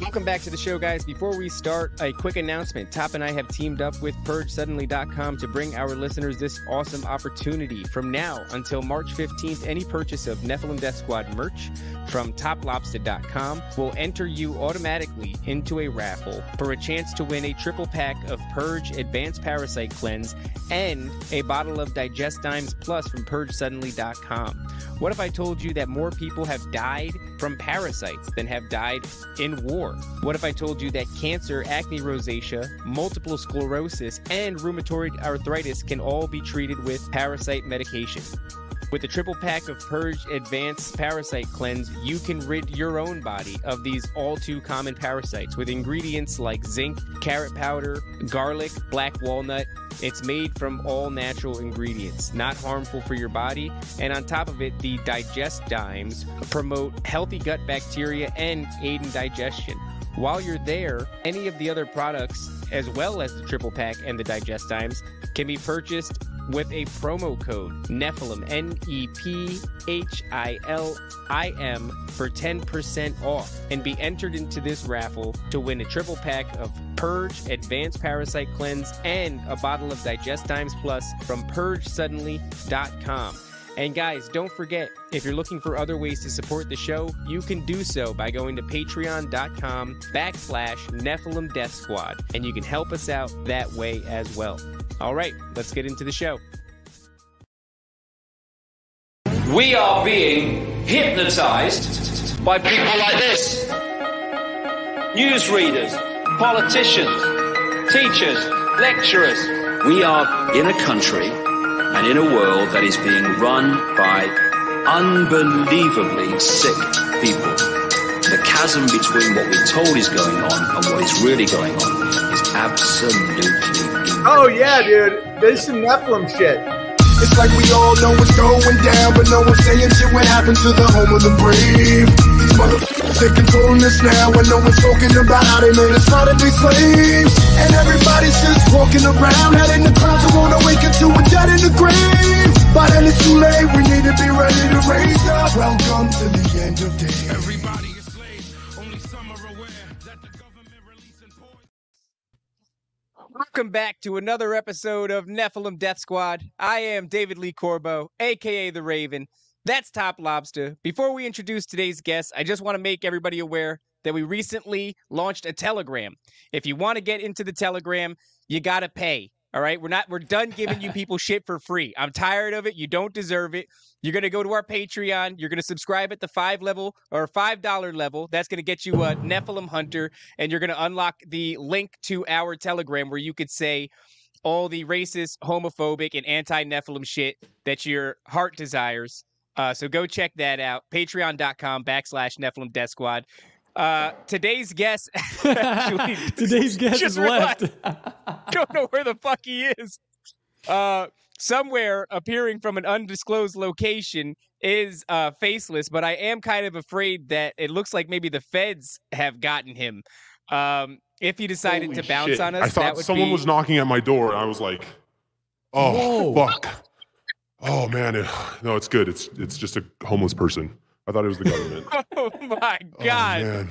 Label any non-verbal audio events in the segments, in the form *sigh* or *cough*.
Welcome back to the show, guys. Before we start, a quick announcement. Top and I have teamed up with PurgeSuddenly.com to bring our listeners this awesome opportunity. From now until March 15th, any purchase of Nephilim Death Squad merch from TopLobsta.com will enter you automatically into a raffle for a chance to win a triple pack of Purge Advanced Parasite Cleanse and a bottle of Digest Dimes Plus from PurgeSuddenly.com. What if I told you that more people have died from parasites than have died in war? What if I told you that cancer, acne rosacea, multiple sclerosis, and rheumatoid arthritis can all be treated with parasite medication? With the triple pack of Purge Advanced Parasite Cleanse, you can rid your own body of these all too common parasites with ingredients like zinc, carrot powder, garlic, black walnut. It's made from all natural ingredients, not harmful for your body. And on top of it, the Digest Dimes promote healthy gut bacteria and aid in digestion. While you're there, any of the other products, as well as the triple pack and the Digest Dimes, can be purchased with a promo code Nephilim, N E P H I L I M, for 10% off and be entered into this raffle to win a triple pack of Purge Advanced Parasite Cleanse and a bottle of Digest Dimes Plus from PurgeSuddenly.com. And guys, don't forget, if you're looking for other ways to support the show, you can do so by going to patreon.com backslash Nephilim Death Squad, and you can help us out that way as well. All right, let's get into the show. We are being hypnotized by people like this. Newsreaders, politicians, teachers, lecturers. We are in a country and in a world that is being run by unbelievably sick people. The chasm between what we're told is going on and what is really going on is absolutely Oh yeah, dude. There's some Nephilim shit. It's like we all know what's going down, but no one's saying shit what happened to the home of the brave. Now, and no one's talking about to be slaves. And everybody's just walking around, head in the clouds, to a dead in the grave. By then it's too late, we need to be ready to raise up. Welcome to the end of. Everybody is slaves, only some are aware that the government releasing. Welcome back to another episode of Nephilim Death Squad. I am David Lee Corbo, aka The Raven. That's Top Lobsta. Before we introduce today's guest, I just want to make everybody aware that we recently launched a Telegram. If you want to get into the Telegram, you got to pay. All right, we're not we're done giving you *laughs* people shit for free. I'm tired of it. You don't deserve it. You're gonna go to our Patreon. You're gonna subscribe at the five level or five dollar level. That's gonna get you a Nephilim Hunter, and you're gonna unlock the link to our Telegram where you could say all the racist, homophobic, and anti Nephilim shit that your heart desires. Uh, so go check that out. Patreon.com backslash Nephilim Death Squad. Uh, today's guest *laughs* actually *laughs* Today's guest just is left. *laughs* don't know where the fuck he is. Uh, somewhere appearing from an undisclosed location is uh, faceless, but I am kind of afraid that it looks like maybe the feds have gotten him. Um, if he decided Holy to bounce shit. on us, I that thought would someone be... was knocking at my door, and I was like, "Oh Whoa. fuck! Oh man, it, no, it's good. It's it's just a homeless person. I thought it was the government. *laughs* Oh my god! Oh, god! man.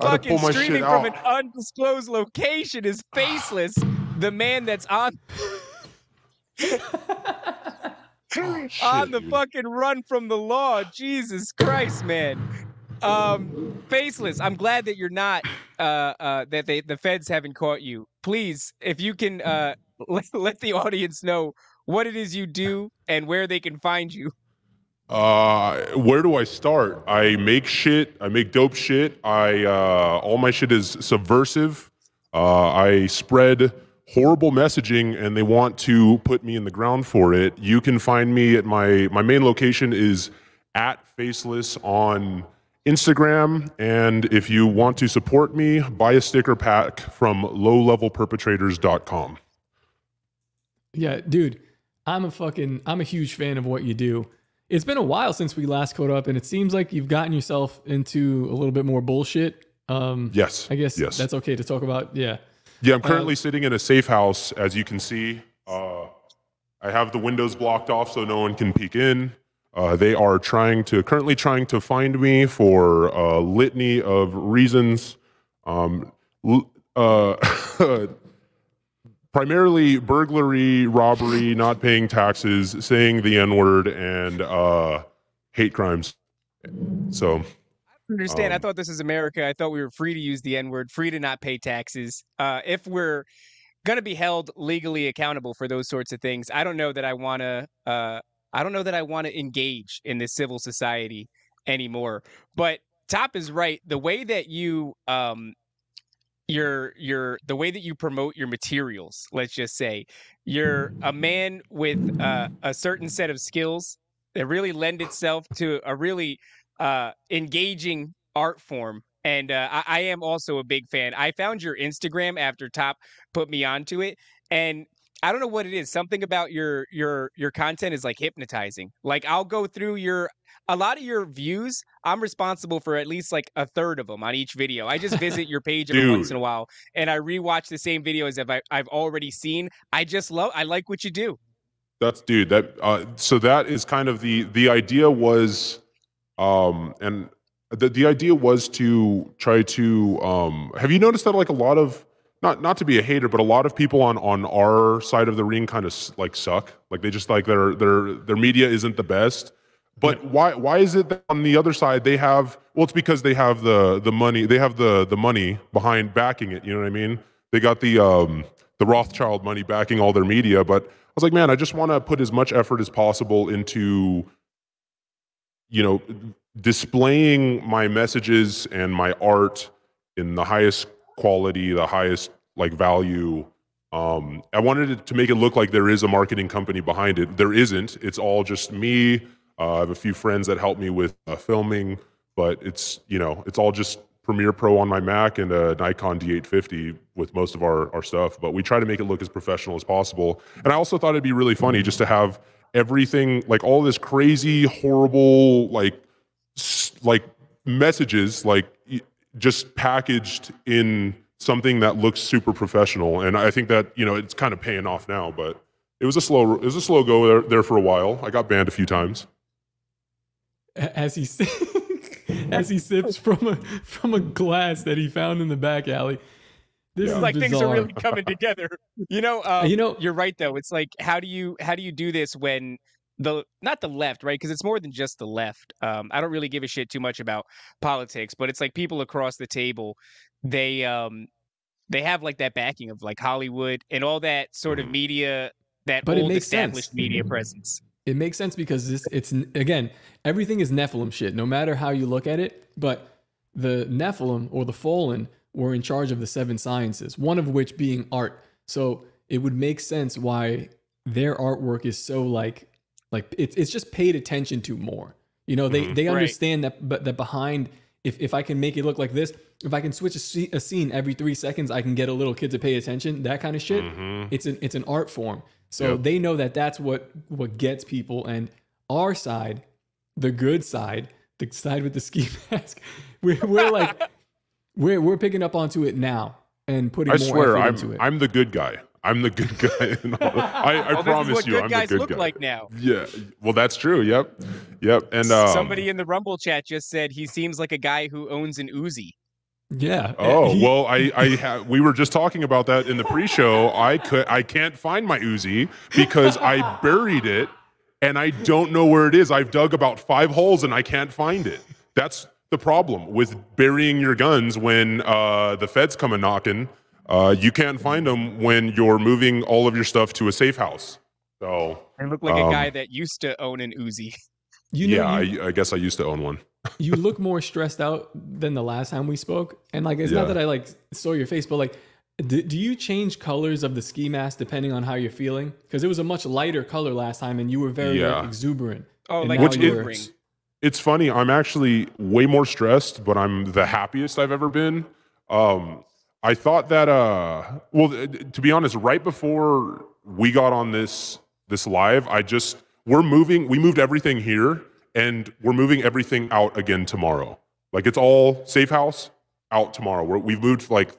Had to Fucking streaming shit from an undisclosed location is faceless. the man that's on *sighs* *laughs* Oh, on the dude. fucking run from the law. Jesus Christ, man. Um, faceless. I'm glad that you're not. Uh, uh, that they the feds haven't caught you. Please, if you can, uh, *laughs* let, let the audience know what it is you do and where they can find you. Uh, where do I start? I make shit. I make dope shit. I uh, all my shit is subversive. Uh, I spread horrible messaging, and they want to put me in the ground for it. You can find me at my my main location is at Faceless on Instagram, and if you want to support me, buy a sticker pack from lowlevelperpetrators.com. Yeah, dude, I'm a fucking I'm a huge fan of what you do. It's been a while since we last caught up, and it seems like you've gotten yourself into a little bit more bullshit. Um, Yes, I guess yes. that's okay to talk about. Yeah, Yeah, I'm currently sitting in a safe house, as you can see. Uh, I have the windows blocked off so no one can peek in. Uh, they are trying to currently trying to find me for a litany of reasons. Um, l- uh, *laughs* primarily burglary, robbery, not paying taxes, saying the N word, and uh, hate crimes. So I understand. I Um, thought this is America. I thought we were free to use the N word, free to not pay taxes. Uh, if we're going to be held legally accountable for those sorts of things, I don't know that I want to. Uh, I don't know that I want to engage in this civil society anymore. But Top is right. The way that you um, your your the way that you promote your materials let's just say you're a man with uh, a certain set of skills that really lend itself to a really uh, engaging art form and uh, I, I am also a big fan. I found your instagram after top put me onto it and i don't know what it is. Something about your your your content is like hypnotizing. Like i'll go through your a lot of your views i'm responsible for at least like a third of them on each video i just visit your page every once in a while and i rewatch the same videos that I, i've already seen i just love i like what you do That's dude. That uh, so that is kind of the the idea was, um, and the the idea was to try to. Um, have you noticed that like a lot of not not to be a hater, but a lot of people on on our side of the ring kind of like suck. Like they just like their their their media isn't the best. But why why is it that on the other side they have? Well, it's because they have the the money. They have the the money behind backing it. You know what I mean? They got the um the Rothschild money backing all their media, but I was like, man, I just want to put as much effort as possible into, you know, displaying my messages and my art in the highest quality, the highest like value. Um, I wanted to make it look like there is a marketing company behind it. There isn't. It's all just me. Uh, I have a few friends that help me with uh, filming, but it's you know it's all just Premiere Pro on my Mac and a Nikon D850 with most of our our stuff. But we try to make it look as professional as possible. And I also thought it'd be really funny just to have everything like all this crazy, horrible, like like messages like just packaged in something that looks super professional and i think that you know it's kind of paying off now but it was a slow it was a slow go there, there for a while i got banned a few times As he *laughs* as he sips from a from a glass that he found in the back alley. This It's is like things are really coming together. *laughs* You know, um, you know- you're right though. It's like how do you how do you do this when the not the left, right? Because it's more than just the left. Um, I don't really give a shit too much about politics, but it's like people across the table, they um they have like that backing of like Hollywood and all that sort of media that But it old makes established sense. media presence. It makes sense because this it's again everything is Nephilim shit. No matter how you look at it, but the Nephilim or the Fallen were in charge of the seven sciences, one of which being art. So it would make sense why their artwork is so like like it's it's just paid attention to more. You know, they mm-hmm. they Right. understand that but that behind if if I can make it look like this, if I can switch a, a scene every three seconds, I can get a little kid to pay attention. That kind of shit. Mm-hmm. It's an it's an art form. So Yep. they know that that's what what gets people. And our side, the good side, the side with the ski *laughs* mask, we're, we're like *laughs* we're we're picking up onto it now and putting i more swear effort i'm into it. i'm the good guy i'm the good guy *laughs* in all- i, I Well, promise this what you good i'm guys the good look guy like now. yeah well that's true yep yep and um, Somebody in the Rumble chat just said he seems like a guy who owns an Uzi. Yeah. Oh He- well, I I ha- we were just talking about that in the pre-show. I could I can't find my Uzi because I buried it and I don't know where it is. I've dug about five holes and I can't find it. That's the problem with burying your guns when uh, the feds come a knocking. Uh, you can't find them when you're moving all of your stuff to a safe house. So And look like Um, a guy that used to own an Uzi. you know, yeah, you, I, I guess I used to own one. You look more stressed out than the last time we spoke. And like, it's not that I like saw your face, but like, do, do you change colors of the ski mask depending on how you're feeling? Because it was a much lighter color last time, and you were very like, exuberant. Oh, And like now Which you're- it's funny. I'm actually way more stressed, but I'm the happiest I've ever been. Um, I thought that, uh, well, to be honest, right before we got on this this live, I just we're moving. We moved everything here, and we're moving everything out again tomorrow. Like it's all safe house out tomorrow. We're, we've moved like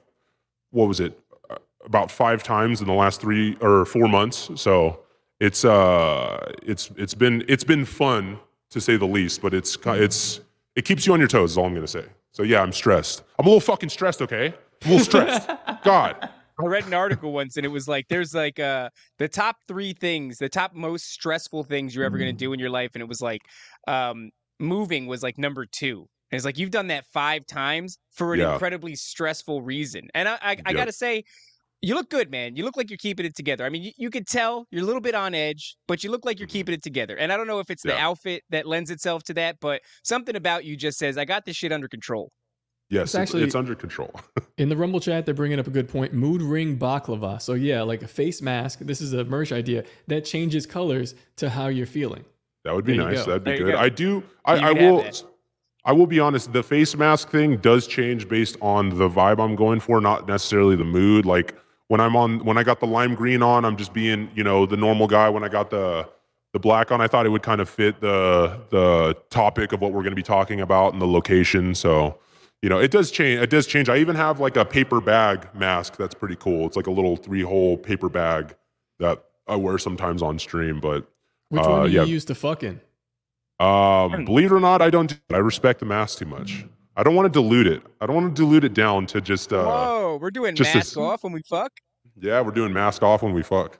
what was it Uh, about five times in the last three or four months. So it's uh it's it's been it's been fun to say the least, but it's ki- it's it keeps you on your toes. Is all I'm gonna say. So yeah, I'm stressed. I'm a little fucking stressed. Okay, I'm a little stressed. *laughs* God. I read an article once and it was like there's like uh the top three things, the top most stressful things you're ever gonna do in your life, and it was like um moving was like number two. And it's like you've done that five times for an Yeah. incredibly stressful reason. And I I, I Yep. gotta say, you look good, man. You look like you're keeping it together. I mean, you, you could tell you're a little bit on edge, but you look like you're keeping it together. And I don't know if it's the Mm-hmm. Yeah. outfit that lends itself to that, but something about you just says, I got this shit under control. Yes, It's it's, actually- it's under control. *laughs* In the Rumble chat, they're bringing up a good point. Mood ring baklava. So yeah, like a face mask. This is a merch idea that changes colors to how you're feeling. That would be There nice. go. That'd be There good. go. I do. I, I will. I will be honest. The face mask thing does change based on the vibe I'm going for, not necessarily the mood. Like when I'm on, when I got the lime green on, I'm just being, you know, the normal guy. When I got the the black on, I thought it would kind of fit the the topic of what we're going to be talking about and the location. So, you know, it does change. It does change. I even have like a paper bag mask that's pretty cool. It's like a little three hole paper bag that I wear sometimes on stream. But Which Uh, one do yeah. you use to fuck in? um, believe it or not, I don't. do. I respect the mask too much. I don't want to dilute it. I don't want to dilute it down to just. uh Whoa, we're doing just mask as- off when we fuck. Yeah, we're doing mask off when we fuck.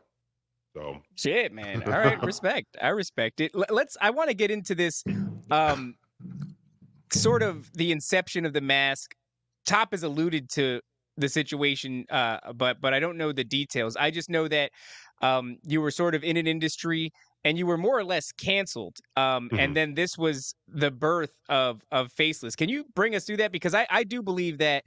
So Shit, man. *laughs* All right, respect. I respect it. L- Let's. I want to get into this, um, sort of the inception of the mask. Top has alluded to the situation, uh, but but I don't know the details. I just know that um, you were sort of in an industry and you were more or less canceled. Um, Mhm. And then this was the birth of of Faceless. Can you bring us through that? Because I I do believe that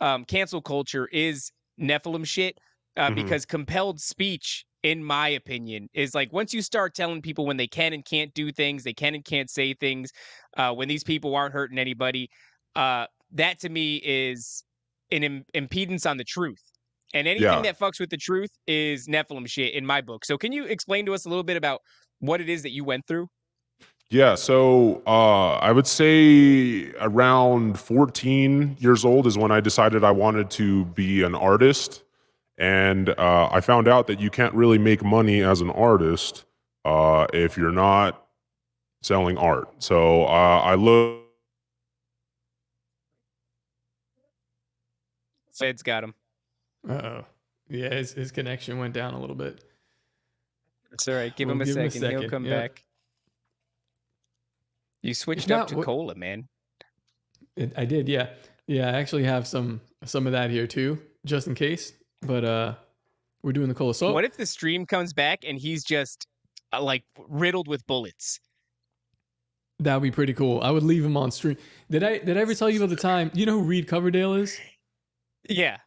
um, cancel culture is Nephilim shit uh, Mhm. because compelled speech, in my opinion, is like once you start telling people when they can and can't do things, they can and can't say things, uh, when these people aren't hurting anybody, uh, that to me is an Im- impedance on the truth. And anything Yeah. that fucks with the truth is Nephilim shit in my book. So can you explain to us a little bit about what it is that you went through? yeah, so uh, I would say around 14 years old is when I decided I wanted to be an artist, and uh, I found out that you can't really make money as an artist uh, if you're not selling art. So uh, I look. Fed's got him. Uh oh. Yeah, his, his connection went down a little bit. It's all right. Give We'll him a give him a second. He'll come yeah. back. You switched not, up to what- cola, man. It, I did, yeah, yeah. I actually have some some of that here too, just in case. But uh, we're doing the cola. So What if the stream comes back and he's just uh, like riddled with bullets? that would be pretty cool. I would leave him on stream. Did I did I ever tell you about the time? You know who Reed Coverdale is? Yeah.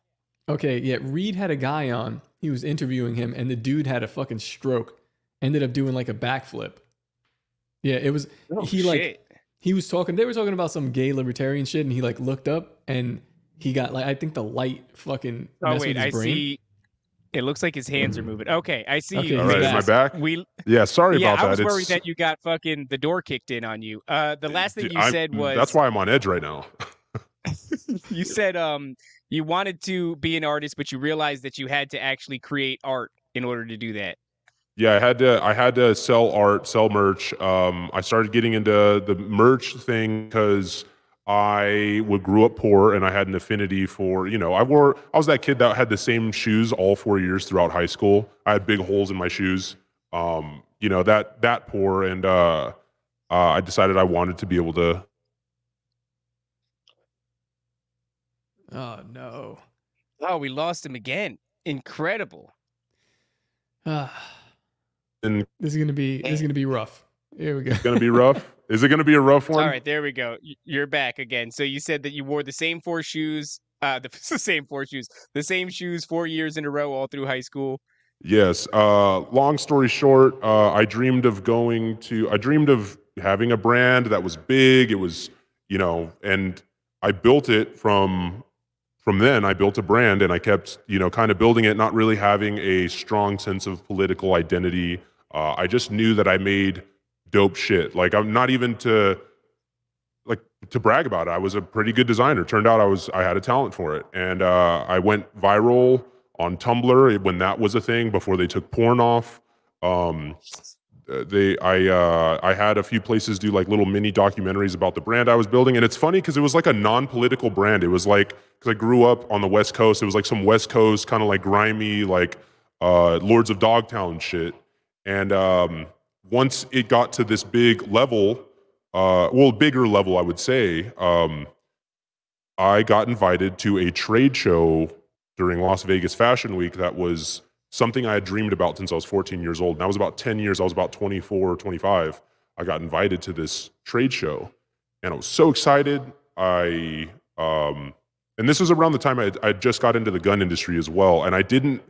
Okay, yeah. Reed had a guy on. He was interviewing him, and the dude had a fucking stroke. Ended up doing like a backflip. Yeah, it was. he like Oh, shit. he was talking. They were talking about some gay libertarian shit, and he like looked up and he got like I think the light fucking Oh messed wait, with his I brain. see. It looks like his hands are moving. Okay, I see. Okay, you. All he's right, is my back? We Yeah, sorry yeah, about I was that. worried It's- that you got fucking the door kicked in on you. Uh, the last thing Dude, you I'm- said was that's why I'm on edge right now. *laughs* you said um you wanted to be an artist, but you realized that you had to actually create art in order to do that. Yeah, I had to. I had to sell art, sell merch. Um, I started getting into the merch thing because I would grew up poor and I had an affinity for. You know, I wore. I was that kid that had the same shoes all four years throughout high school. I had big holes in my shoes. Um, you know that that poor, and uh, uh, I decided I wanted to be able to. Oh no. Oh, we lost him again. Incredible. Ah, *sighs* And this is gonna be this is gonna be rough. Here we go. it's gonna be rough. *laughs* Is it gonna be a rough one? All right, there we go. You're back again. So you said that you wore the same four shoes, uh, the, *laughs* the same four shoes, the same shoes four years in a row all through high school. Yes. Uh, long story short, uh, I dreamed of going to. I dreamed of having a brand that was big. It was, you know, and I built it from from then. I built a brand, and I kept, you know, kind of building it, not really having a strong sense of political identity. Uh, I just knew that I made dope shit. Like I'm not even to like to brag about it. I was a pretty good designer. Turned out I was I had a talent for it, and uh, I went viral on Tumblr when that was a thing before they took porn off. Um, they I uh, I had a few places do like little mini documentaries about the brand I was building, and it's funny because it was like a non-political brand. It was like because I grew up on the West Coast, it was like some West Coast kind of like grimy like uh, Lords of Dogtown shit. And um, once it got to this big level, uh, well, bigger level, I would say, um, I got invited to a trade show during Las Vegas Fashion Week that was something I had dreamed about since I was 14 years old. And I was about 10 years, I was about 24 or 25. I got invited to this trade show and I was so excited. I, um, and this was around the time I, I just got into the gun industry as well. And I didn't,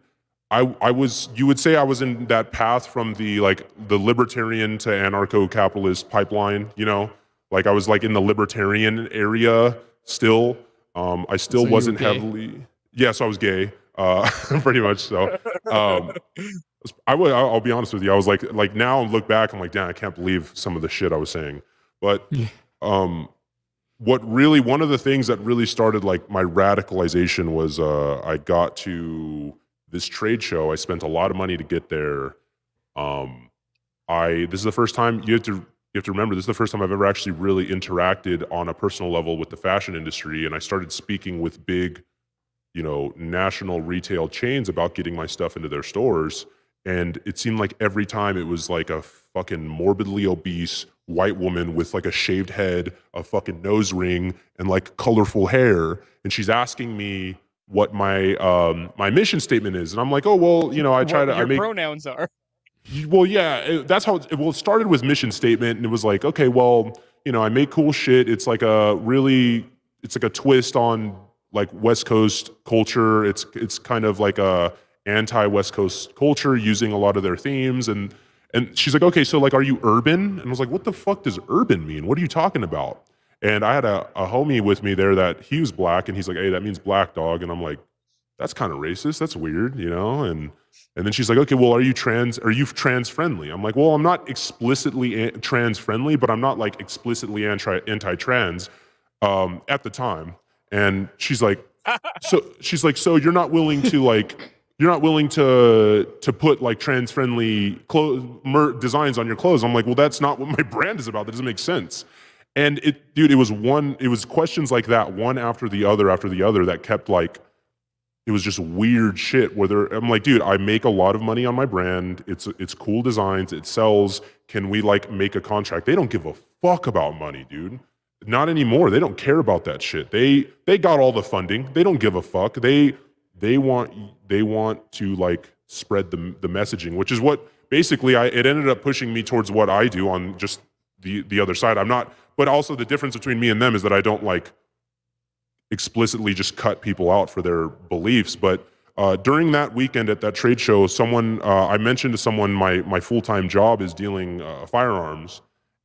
I, I was, you would say I was in that path from the like the libertarian to anarcho capitalist pipeline, you know? Like I was like in the libertarian area still. Um, I still So wasn't heavily, yes, yeah, so I was gay, uh, *laughs* pretty much so. Um, I would. I'll I'll be honest with you. I was like, like now, look back, I'm like, damn, I can't believe some of the shit I was saying. But, um, what really, one of the things that really started like my radicalization was, uh, I got to this trade show. I spent a lot of money to get there. Um, I this is the first time you have to you have to remember this is the first time I've ever actually really interacted on a personal level with the fashion industry, and I started speaking with big you know, national retail chains about getting my stuff into their stores. And it seemed like every time it was like a fucking morbidly obese white woman with like a shaved head, a fucking nose ring, and like colorful hair. And she's asking me what my um my mission statement is. And I'm like, oh well, you know, I try what to I your make pronouns are. well, yeah, it- that's how. It, well, it started with mission statement, and it was like, okay, well, you know, I make cool shit. It's like a really, it's like a twist on like West Coast culture. It's it's kind of like a anti West Coast culture using a lot of their themes, and and she's like, okay, so like, are you urban? And I was like, what the fuck does urban mean? What are you talking about? And I had a, a homie with me there that he was black, and he's like, hey, that means black dog, and I'm like, that's kind of racist. That's weird, you know, and. And then she's like, okay, well, are you trans? Are you trans friendly? I'm like, well, I'm not explicitly trans friendly, but I'm not like explicitly anti anti trans um, at the time. And she's like, *laughs* so she's like, so you're not willing to like, you're not willing to to put like trans friendly clothes mer- designs on your clothes. I'm like, well, that's not what my *laughs* brand is about. That doesn't make sense. And it, dude, it was one. It was questions like that, one after the other after the other, that kept like it was just weird shit where they're, I'm like, dude, I make a lot of money on my brand. It's it's cool designs. It sells. Can we like make a contract? They don't give a fuck about money, dude. Not anymore. They don't care about that shit. They they got all the funding. They don't give a fuck. They they want they want to like spread the the messaging, which is what basically I it ended up pushing me towards what I do on just the the other side. I'm not, but also the difference between me and them is that I don't like explicitly just cut people out for their beliefs. But uh, during that weekend at that trade show, someone uh, I mentioned to someone my my full time job is dealing uh, firearms,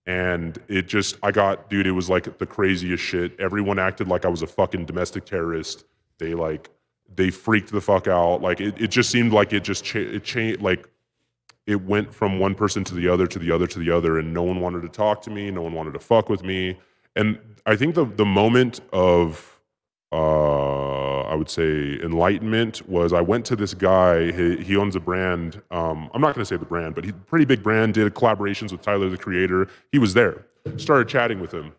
and it just I got dude, it was like the craziest shit. Everyone acted like I was a fucking domestic terrorist. They like they freaked the fuck out. Like it, it just seemed like it just cha- it changed like it went from one person to the other to the other to the other and no one wanted to talk to me no one wanted to fuck with me and i think the the moment of uh i would say enlightenment was i went to this guy he, he owns a brand um i'm not going to say the brand but he pretty big brand did collaborations with tyler the creator. He was there. Started chatting with him.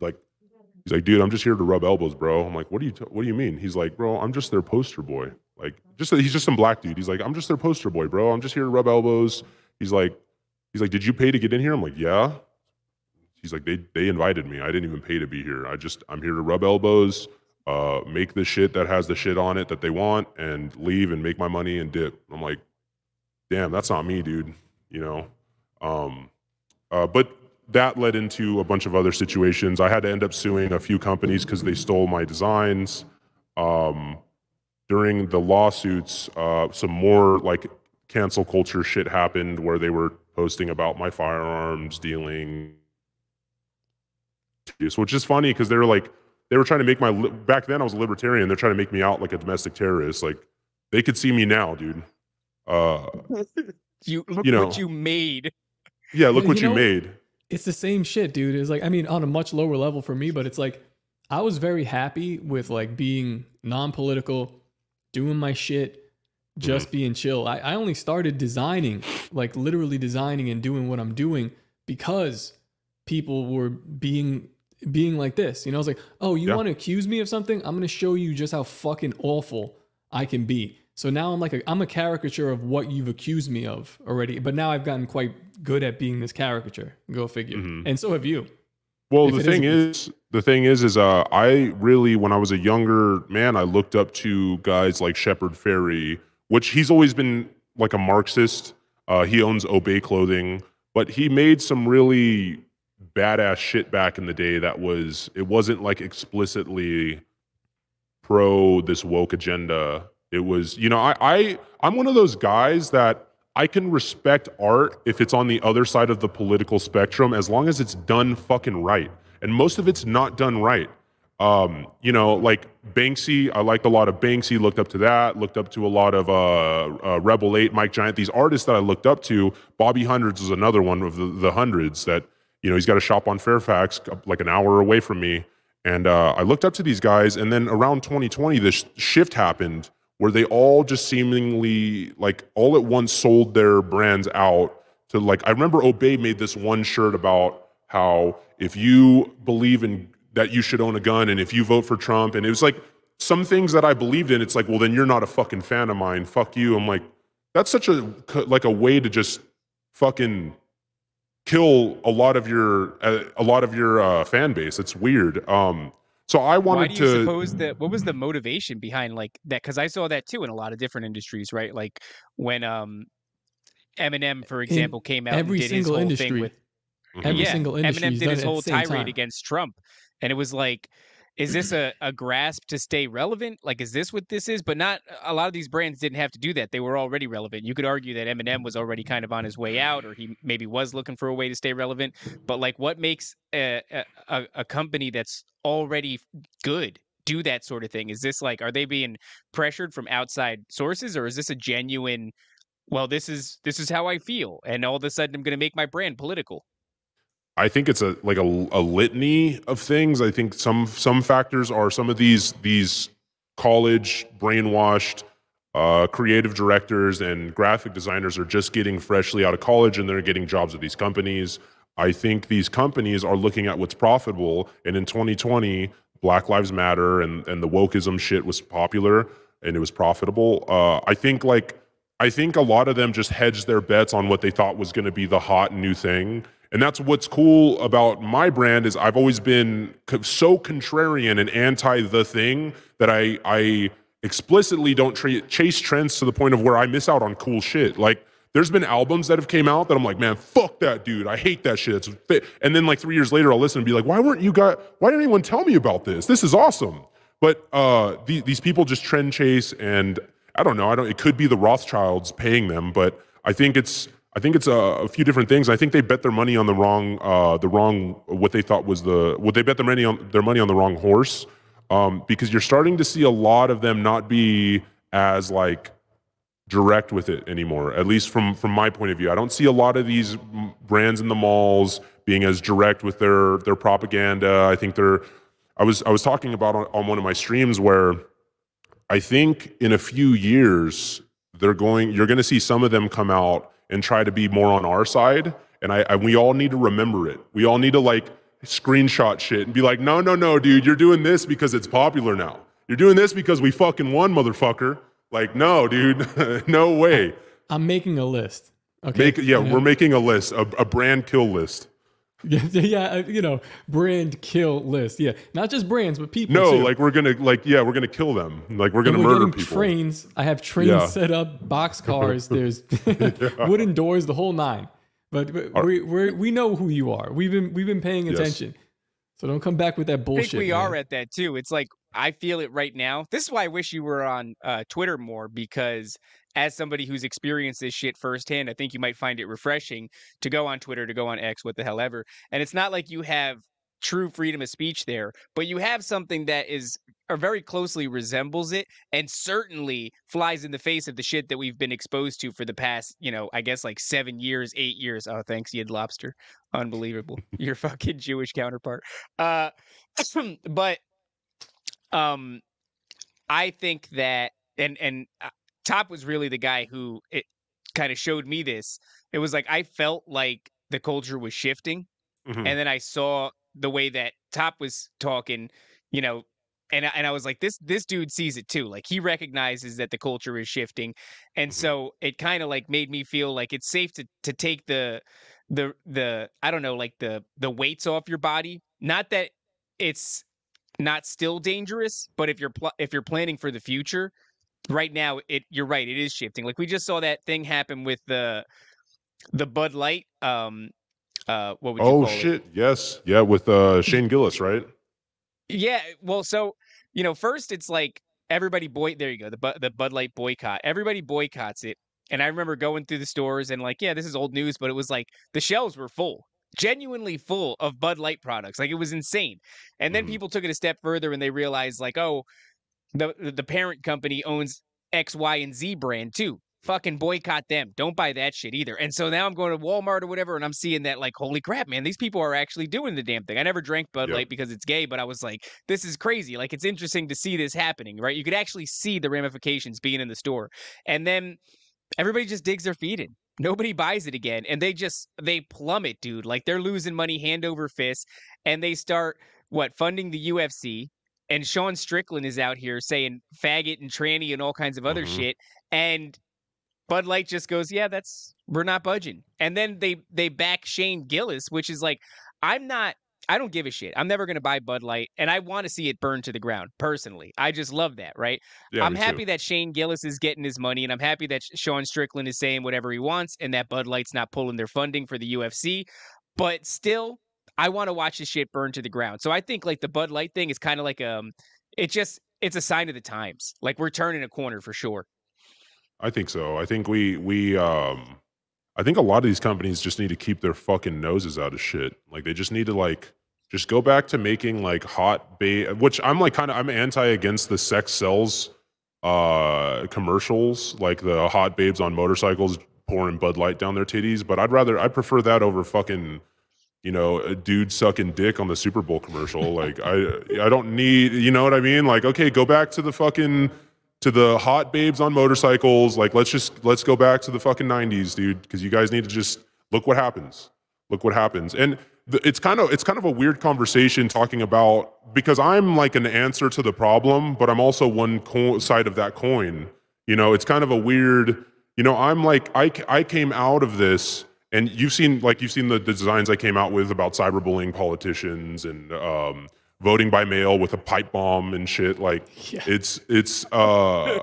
Like he's like dude i'm just here to rub elbows bro. I'm like what do you t- what do you mean? He's like bro i'm just their poster boy. Like just he's just some black dude. He's like i'm just their poster boy bro. I'm just here to rub elbows. He's like he's like did you pay to get in here? I'm like yeah. He's like they they invited me. I didn't even pay to be here. I just i'm here to rub elbows uh make the shit that has the shit on it that they want and leave and make my money and dip. I'm like damn that's not me dude you know? Um uh but that led into a bunch of other situations. I had to end up suing a few companies because they stole my designs. Um during the lawsuits, uh, some more like cancel culture shit happened where they were posting about my firearms dealing. Which is funny because they were like, they were trying to make my, li- back then I was a libertarian. They're trying to make me out like a domestic terrorist. Like they could see me now, dude. *laughs* Uh, You look You know. what you made. yeah, look You what you made. it's the same shit, dude. It's like I mean, on a much lower level for me, but it's like I was very happy with like being non-political, doing my shit, just being chill. I, I only started designing, like literally designing and doing what I'm doing because people were being being like this. You know, I was like, oh, you Yeah. want to accuse me of something? I'm gonna show you just how fucking awful I can be. So now I'm like a, I'm a caricature of what you've accused me of already. But now I've gotten quite good at being this caricature. Go figure. Mhm. And so have you. Well, If the thing is- is, the thing is, is uh, I really, when I was a younger man, I looked up to guys like Shepard Fairey, which he's always been like a Marxist. Uh, he owns Obey Clothing, but he made some really badass shit back in the day. That was, it wasn't like explicitly pro this woke agenda. It was, you know, I, I, I'm one of those guys that I can respect art if it's on the other side of the political spectrum as long as it's done fucking right. And most of it's not done right. Um, you know, like Banksy, I liked a lot of Banksy, looked up to that, looked up to a lot of uh, uh, Rebel 8, Mike Giant, these artists that I looked up to. Bobby Hundreds was another one of the, the hundreds that, you know, he's got a shop on Fairfax, like an hour away from me. And uh, I looked up to these guys. And then around 2020, this shift happened where they all just seemingly like all at once sold their brands out to like I remember Obey made this one shirt about how if you believe in that you should own a gun and if you vote for Trump and it was like some things that I believed in it's like well then you're not a fucking fan of mine fuck you I'm like that's such a like a way to just fucking kill a lot of your uh, a lot of your uh, fan base it's weird um so I wanted Why wanted do you to suppose that? What was the motivation behind like that? Because I saw that too in a lot of different industries, right? Like when um Eminem, for example, came out every and did his whole industry. thing with Every yeah, single industry Eminem did his whole tirade time. against Trump, and it was like, is this *clears throat* a, a grasp to stay relevant? Like, is this what this is? But not uh, a lot of these brands didn't have to do that; they were already relevant. You could argue that Eminem was already kind of on his way out, or he maybe was looking for a way to stay relevant. But like, what makes a a, a- a company that's already good do that sort of thing? Is this like, are they being pressured from outside sources, or is this a genuine? Well, this is this is how I feel, and all of a sudden I'm going to make my brand political. I think it's a like a, a litany of things. I think some some factors are some of these these college brainwashed uh, creative directors and graphic designers are just getting freshly out of college and they're getting jobs at these companies. I think these companies are looking at what's profitable, and in 2020, Black Lives Matter and and the wokeism shit was popular and it was profitable. Uh, I think like I think a lot of them just hedged their bets on what they thought was going to be the hot new thing. And that's what's cool about my brand is I've always been so contrarian and anti the thing that I I explicitly don't tra- chase trends to the point of where I miss out on cool shit. Like there's been albums that have came out that I'm like, man, fuck that dude. I hate that shit. And then like three years later, I'll listen and be like, why weren't you guys? Why didn't anyone tell me about this? This is awesome. But uh, the, these people just trend chase, and I don't know. I don't. It could be the Rothschilds paying them, but I think it's. I think it's a, a few different things. I think they bet their money on the wrong, uh, the wrong, what they thought was the, what they bet their money on, their money on the wrong horse, um, because you're starting to see a lot of them not be as like direct with it anymore. At least from from my point of view, I don't see a lot of these brands in the malls being as direct with their their propaganda. I think they're. I was I was talking about on, on one of my streams where I think in a few years they're going. You're going to see some of them come out and try to be more on our side, and I, I we all need to remember it. We all need to like screenshot shit and be like, no, no, no, dude, you're doing this because it's popular now. You're doing this because we fucking won, motherfucker. Like, no, dude, *laughs* no way. I'm making a list. Okay. Make yeah, we're making a list, a, a brand kill list. *laughs* yeah, yeah, uh, you know, brand kill list. Yeah, not just brands, but people. No, too. like we're gonna like yeah, we're gonna kill them. Like we're gonna we're murder people. trains. I have trains Yeah. set up, box *laughs* cars. There's *laughs* wooden doors, the whole nine. But, but Are- we we we know who you are. We've been we've been paying Yes. attention. So don't come back with that bullshit. I bullshit. think we man. are at that too. It's like I feel it right now. This is why I wish you were on uh, Twitter more because as somebody who's experienced this shit firsthand, I think you might find it refreshing to go on Twitter, to go on X, what the hell ever. And it's not like you have true freedom of speech there, but you have something that is or very closely resembles it and certainly flies in the face of the shit that we've been exposed to for the past, you know, I guess like seven years, eight years. Oh, thanks, Yid Lobster. Unbelievable. *laughs* Your fucking Jewish counterpart. Uh *clears throat* but um I think that and and uh, Top was really the guy who it kind of showed me this. It was like I felt like the culture was shifting, Mhm. and then I saw the way that Top was talking, you know, and I- and I was like, this this dude sees it too. Like he recognizes that the culture is shifting, and Mhm. so it kind of like made me feel like it's safe to to take the the the I don't know like the the weights off your body. Not that it's not still dangerous, but if you're pl- if you're planning for the future, right now it you're right, it is shifting. Like we just saw that thing happen with the the Bud Light. Um, uh, what would Oh call it? shit! Yes, yeah, with uh, Shane Gillis, right? Yeah, well, so you know, first it's like everybody boy. There you go, the the Bud Light boycott. Everybody boycotts it, and I remember going through the stores and like, yeah, this is old news, but it was like the shelves were full, genuinely full of Bud Light products. Like it was insane. And then Mhm. people took it a step further and they realized like, oh, the the parent company owns X, Y, and Z brand too. Fucking boycott them. Don't buy that shit either. And so now I'm going to Walmart or whatever, and I'm seeing that like, holy crap, man, these people are actually doing the damn thing. I never drank Bud Yep. Light because it's gay, but I was like, this is crazy. Like it's interesting to see this happening, right? You could actually see the ramifications being in the store. And then everybody just digs their feet in. Nobody buys it again. And they just they plummet, dude. Like they're losing money hand over fist. And they start what funding the UFC. And Sean Strickland is out here saying faggot and tranny and all kinds of other Mhm. shit. And Bud Light just goes, Yeah, that's we're not budging. And then they they back Shane Gillis, which is like, I'm not I don't give a shit. I'm never gonna buy Bud Light, and I want to see it burn to the ground personally. I just love that, right? Yeah, I'm me too. happy that Shane Gillis is getting his money, and I'm happy that Sean Strickland is saying whatever he wants, and that Bud Light's not pulling their funding for the UFC. But still, I want to watch this shit burn to the ground. So I think like the Bud Light thing is kind of like um, it just it's a sign of the times. Like we're turning a corner for sure. I think so. I think we we um I think a lot of these companies just need to keep their fucking noses out of shit. Like they just need to like just go back to making like hot bait which I'm like kind of I'm anti against the sex sells uh commercials like the hot babes on motorcycles pouring Bud Light down their titties, but I'd rather I prefer that over fucking you know, a dude sucking dick on the Super Bowl commercial. Like I I don't need, you know what I mean? Like okay, go back to the fucking to the hot babes on motorcycles. Like let's just let's go back to the fucking 90s, dude, because you guys need to just look what happens. Look what happens. And it's kind of it's kind of a weird conversation talking about because I'm like an answer to the problem, but I'm also one co- side of that coin. You know, it's kind of a weird, you know, I'm like I I came out of this and you've seen like you've seen the designs I came out with about cyberbullying politicians and um, voting by mail with a pipe bomb and shit. Like it's it's uh,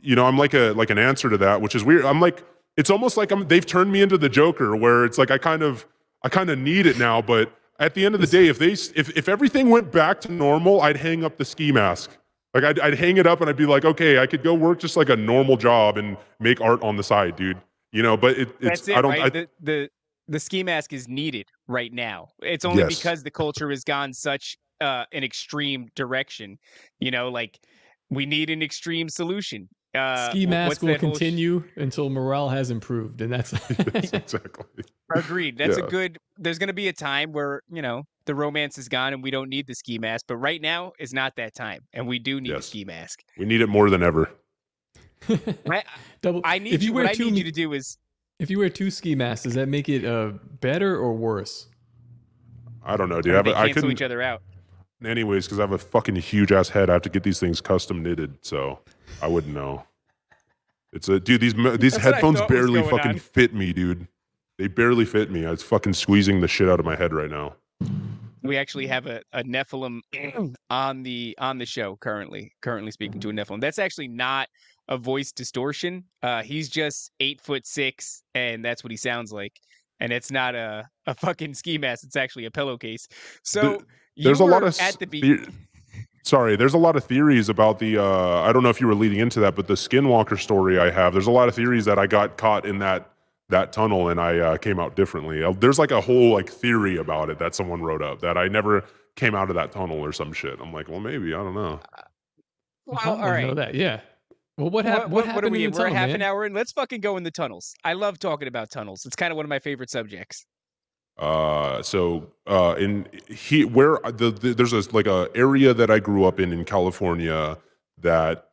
you know I'm like a like an answer to that, which is weird. I'm like it's almost like I'm they've turned me into the Joker, where it's like I kind of I kind of need it now, but at the end of the day, if they if if everything went back to normal, I'd hang up the ski mask. Like I'd, I'd hang it up and I'd be like, okay, I could go work just like a normal job and make art on the side, dude. You know, but it, it's it, I don't right? I, the, the the ski mask is needed right now. It's only Yes. because the culture has gone such uh, an extreme direction. You know, like we need an extreme solution. Uh, Ski mask will that whole sh- continue until morale has improved, and that's *laughs* exactly. Agreed. That's Yeah. a good. There's going to be a time where you know the romance is gone and we don't need the ski mask. But right now is not that time, and we do need the Yes. ski mask. We need it more than ever. *laughs* I, double. I need if you you. wear What I two, need you to do is if you wear two ski masks, does that make it uh, better or worse? I don't know, dude. I I, they have cancel couldn't, each other out. anyways, because I have a fucking huge ass head. I have to get these things custom knitted, so I wouldn't know. It's a dude. These these That's headphones barely fucking on. fit me, dude. They barely fit me. I was fucking squeezing the shit out of my head right now. We actually have a, a Nephilim *clears throat* on the on the show currently. Currently speaking to a Nephilim. That's actually not a voice distortion. Uh, he's just eight foot six, and that's what he sounds like. And it's not a, a fucking ski mask. It's actually a pillowcase. So you There's a lot of at the be- the- Sorry, there's a lot of theories about the. Uh, I don't know if you were leading into that, but the Skinwalker story I have. There's a lot of theories that I got caught in that that tunnel and I uh, came out differently. Uh, There's like a whole like theory about it that someone wrote up that I never came out of that tunnel or some shit. I'm like, well, maybe I don't know. Well, I know that. Yeah. Well, what, hap- what, what, happened are we? in the We're tunnel, half man? an hour in. Let's fucking go in the tunnels. I love talking about tunnels. It's kind of one of my favorite subjects. Uh, so uh, in he where the, the there's a like a area that I grew up in in California that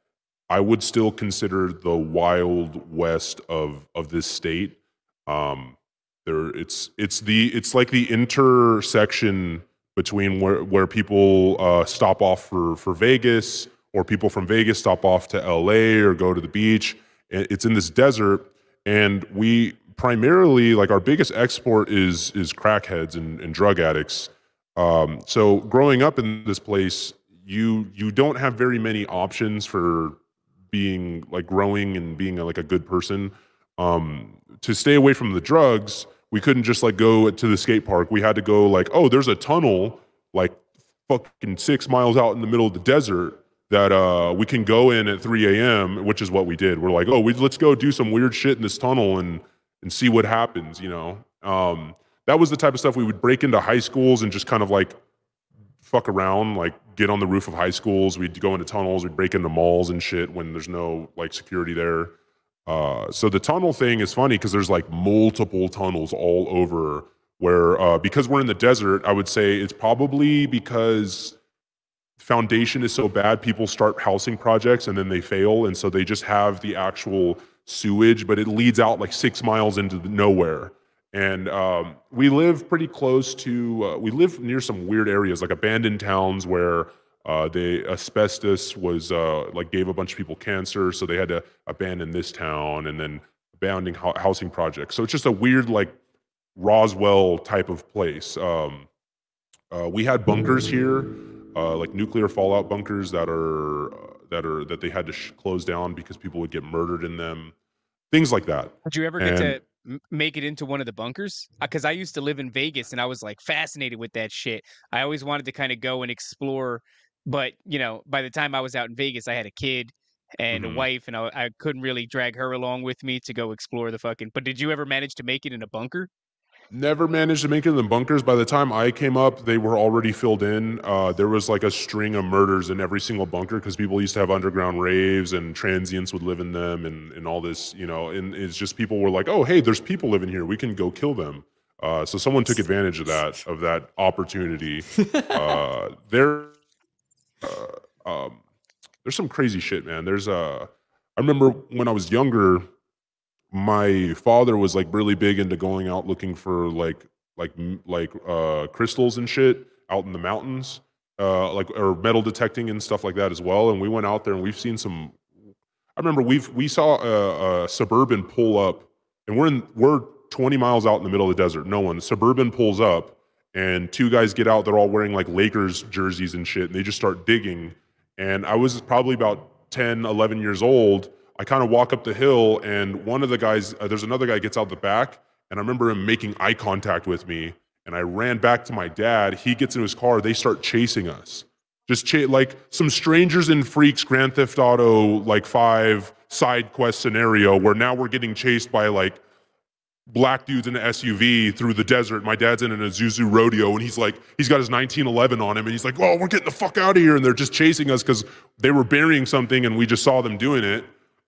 I would still consider the wild west of of this state. Um, there, it's it's the it's like the intersection between where where people uh, stop off for for Vegas or people from Vegas stop off to LA or go to the beach. It's in this desert, and we primarily like our biggest export is is crackheads and, and drug addicts. Um, so growing up in this place, you you don't have very many options for being like growing and being like a good person. Um, to stay away from the drugs, we couldn't just like go to the skate park. We had to go like, oh, there's a tunnel like fucking six miles out in the middle of the desert that uh, we can go in at 3 a.m., which is what we did. We're like, oh, we, let's go do some weird shit in this tunnel and and see what happens. You know, um, that was the type of stuff we would break into high schools and just kind of like fuck around, like get on the roof of high schools. We'd go into tunnels. We'd break into malls and shit when there's no like security there. Uh, so the tunnel thing is funny because there's like multiple tunnels all over. Where uh, because we're in the desert, I would say it's probably because foundation is so bad, people start housing projects and then they fail, and so they just have the actual sewage, but it leads out like six miles into nowhere. And um, we live pretty close to, uh, we live near some weird areas, like abandoned towns where uh, the asbestos was uh, like gave a bunch of people cancer, so they had to abandon this town and then abandoning hou- housing projects. So it's just a weird, like Roswell type of place. Um, uh, we had bunkers here, uh, like nuclear fallout bunkers that are uh, that are that they had to sh- close down because people would get murdered in them, things like that. Did you ever get to make it into one of the bunkers? Because I used to live in Vegas and I was like fascinated with that shit. I always wanted to kind of go and explore, but you know, by the time I was out in Vegas, I had a kid and Mhm. a wife, and I, I couldn't really drag her along with me to go explore the fucking. But did you ever manage to make it in a bunker? Never managed to make it in the bunkers. By the time I came up, they were already filled in. Uh, there was like a string of murders in every single bunker because people used to have underground raves and transients would live in them and, and all this, you know. And it's just people were like, oh, hey, there's people living here. We can go kill them. Uh, so someone took advantage of that of that opportunity. *laughs* uh, there, uh, um, there's some crazy shit, man. There's uh, I remember when I was younger, my father was like really big into going out looking for like like like uh crystals and shit out in the mountains uh like or metal detecting and stuff like that as well and we went out there and we've seen some i remember we've we saw a, a suburban pull up and we're in we're 20 miles out in the middle of the desert no one suburban pulls up and two guys get out they're all wearing like lakers jerseys and shit and they just start digging and i was probably about 10 11 years old i kind of walk up the hill and one of the guys uh, there's another guy gets out the back and i remember him making eye contact with me and i ran back to my dad he gets in his car they start chasing us just cha- like some strangers and freaks grand theft auto like five side quest scenario where now we're getting chased by like black dudes in an SUV through the desert. My dad's in an Isuzu rodeo and he's like, he's got his 1911 on him and he's like, oh, we're getting the fuck out of here. And they're just chasing us because they were burying something and we just saw them doing it.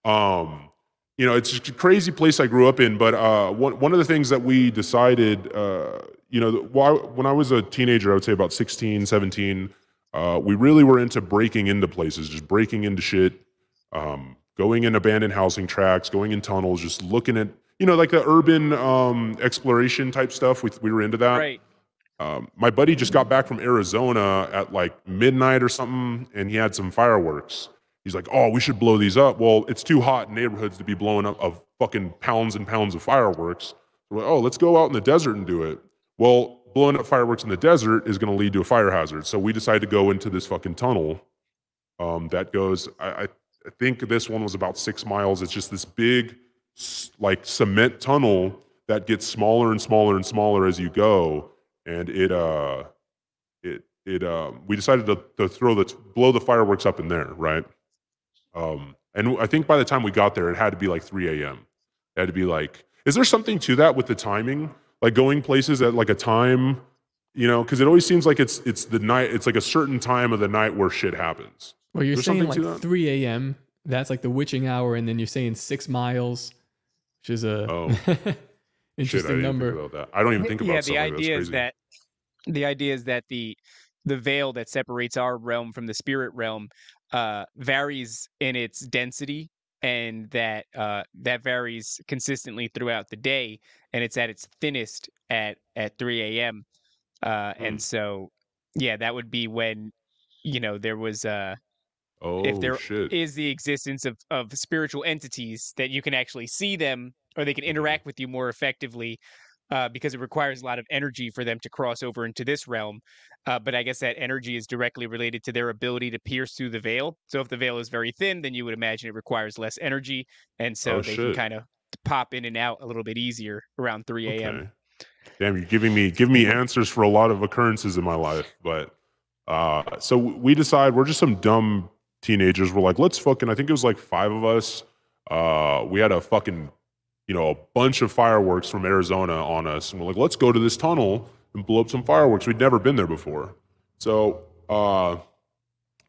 Um, you know, it's just a crazy place I grew up in. But uh, one, one of the things that we decided, uh, you know, when I was a teenager, I would say about 16, 17, uh, we really were into breaking into places, just breaking into shit, um, going in abandoned housing tracks, going in tunnels, just looking at, you know, like the urban um, exploration type stuff. We, we were into that. Right. Um, my buddy just got back from Arizona at like midnight or something, and he had some fireworks. He's like, "Oh, we should blow these up." Well, it's too hot in neighborhoods to be blowing up of fucking pounds and pounds of fireworks. Like, "Oh, let's go out in the desert and do it." Well, blowing up fireworks in the desert is going to lead to a fire hazard, so we decided to go into this fucking tunnel um, that goes. I, I, think this one was about six miles. It's just this big, like cement tunnel that gets smaller and smaller and smaller as you go, and it uh, it it um, we decided to, to throw the blow the fireworks up in there, right? Um, and I think by the time we got there, it had to be like 3 a.m. It had to be like, is there something to that with the timing? Like going places at like a time, you know, because it always seems like it's it's the night, it's like a certain time of the night where shit happens. Well, you're There's saying like 3 a.m. That's like the witching hour, and then you're saying six miles, which is a Oh. *laughs* Shit, I interesting number. about that. I don't even think about yeah, the like that. That's idea is that the idea is that the the veil that separates our realm from the spirit realm uh, varies in its density and that uh, that varies consistently throughout the day and it's at its thinnest at at 3 a.m uh, and so yeah that would be when you know there was uh Oh if there is shit. the existence of of spiritual entities that you can actually see them or they can interact with you more effectively uh, because it requires a lot of energy for them to cross over into this realm. Uh, but I guess that energy is directly related to their ability to pierce through the veil. So if the veil is very thin, then you would imagine it requires less energy, and so Oh, they can kind of pop in and out a little bit easier around 3 a.m. Okay. Damn, you're giving me giving me answers for a lot of occurrences in my life. But uh so we decide we're just some dumb teenagers. We're like, let's fucking I think it was like five of us. Uh we had a fucking, you know, a bunch of fireworks from Arizona on us. And we're like, let's go to this tunnel and blow up some fireworks. We'd never been there before. So uh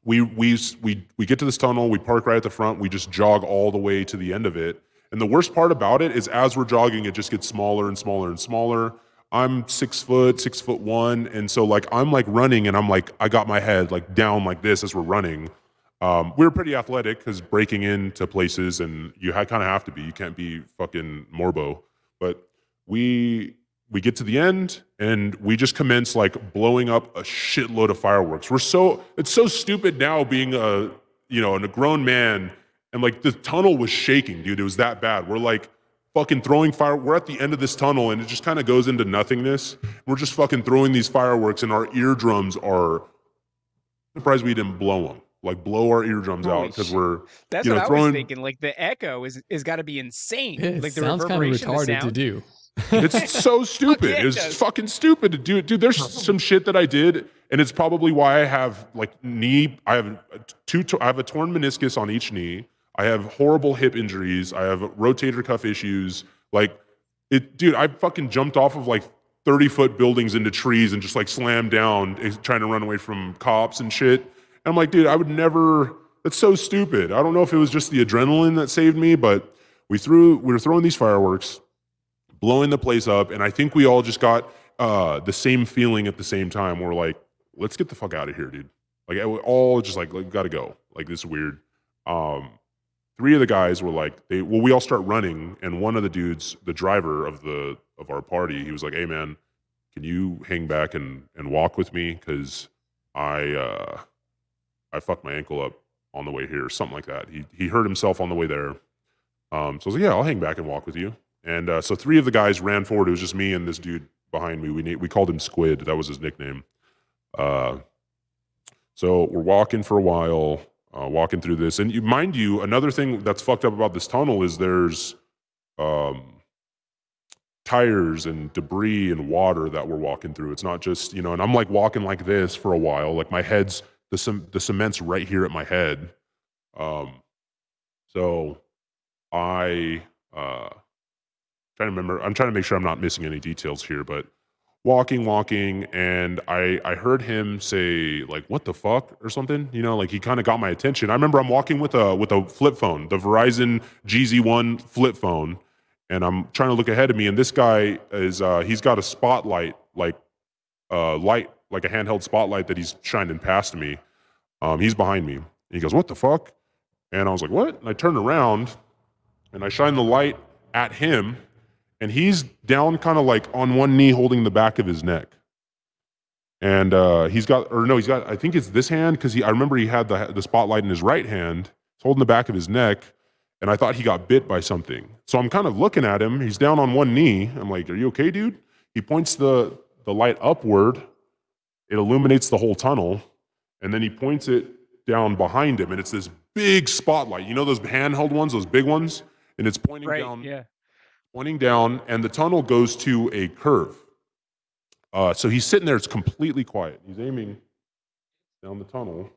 we we we we get to this tunnel, we park right at the front, we just jog all the way to the end of it. And the worst part about it is as we're jogging, it just gets smaller and smaller and smaller. I'm six foot, six foot one, and so like I'm like running, and I'm like I got my head like down like this as we're running. Um, we were pretty athletic because breaking into places, and you kind of have to be. You can't be fucking Morbo. But we we get to the end, and we just commence like blowing up a shitload of fireworks. We're so it's so stupid now being a you know a grown man, and like the tunnel was shaking, dude. It was that bad. We're like fucking throwing fire. We're at the end of this tunnel, and it just kind of goes into nothingness. We're just fucking throwing these fireworks, and our eardrums are surprised we didn't blow them. Like blow our eardrums Holy out because we're That's you know what I throwing. was thinking. Like the echo is is got to be insane. Yeah, it like the sounds kind of reverberation, the retarded to do. It's *laughs* so stupid. yeah, it it's does. fucking stupid to do. it, Dude, there's some shit that I did, and it's probably why I have like knee. I have two. I have a torn meniscus on each knee. I have horrible hip injuries. I have rotator cuff issues. Like it, dude. I fucking jumped off of like 30 foot buildings into trees and just like slammed down, eh, trying to run away from cops and shit. I'm like, dude, I would never. That's so stupid. I don't know if it was just the adrenaline that saved me, but we threw. We were throwing these fireworks blowing the place up and i think we all just got uh the same feeling at the same time we're like let's get the fuck out of here dude like all just like, like gotta go like this is weird um three of the guys were like they well we all start running and one of the dudes the driver of the of our party he was like hey man can you hang back and and walk with me because i uh i fucked my ankle up on the way here something like that he he hurt himself on the way there um so i was like yeah i'll hang back and walk with you and uh, so three of the guys ran forward. It was just me and this dude behind me. We we called him Squid. That was his nickname. Uh, so we're walking for a while, uh, walking through this. And you, mind you, another thing that's fucked up about this tunnel is there's um, tires and debris and water that we're walking through. It's not just you know. And I'm like walking like this for a while. Like my head's the the cement's right here at my head. Um, so I. Uh, trying to remember i'm trying to make sure i'm not missing any details here but walking walking and i i heard him say like what the fuck or something you know like he kind of got my attention i remember i'm walking with a with a flip phone the verizon gz1 flip phone and i'm trying to look ahead of me and this guy is uh he's got a spotlight like uh light like a handheld spotlight that he's shining past me. Um he's behind me. And he goes what the fuck? And i was like what? And i turn around and i shine the light at him and he's down kind of like on one knee holding the back of his neck. And uh, he's got or no he's got i think it's this hand because i remember he had the, the spotlight in his right hand he's holding the back of his neck and i thought he got bit by something. So i'm kind of looking at him. He's down on one knee. I'm like are you okay dude? He points the the light upward it illuminates the whole tunnel and then he points it down behind him and it's this big spotlight you know those handheld ones those big ones and it's pointing Right. down Yeah. pointing down, and the tunnel goes to a curve. Uh, so he's sitting there, it's completely quiet. He's aiming down the tunnel.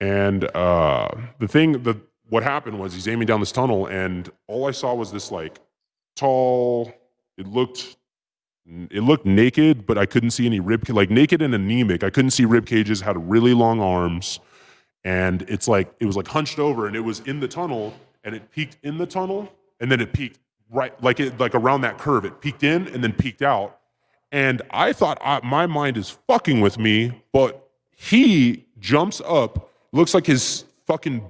And uh, the thing, the, what happened was he's aiming down this tunnel, and all I saw was this like tall, it looked. It looked naked, but I couldn't see any rib like naked and anemic. I couldn't see rib cages. Had really long arms, and it's like it was like hunched over, and it was in the tunnel, and it peaked in the tunnel, and then it peaked right like it like around that curve it peaked in and then peaked out and i thought I, my mind is fucking with me but he jumps up looks like his fucking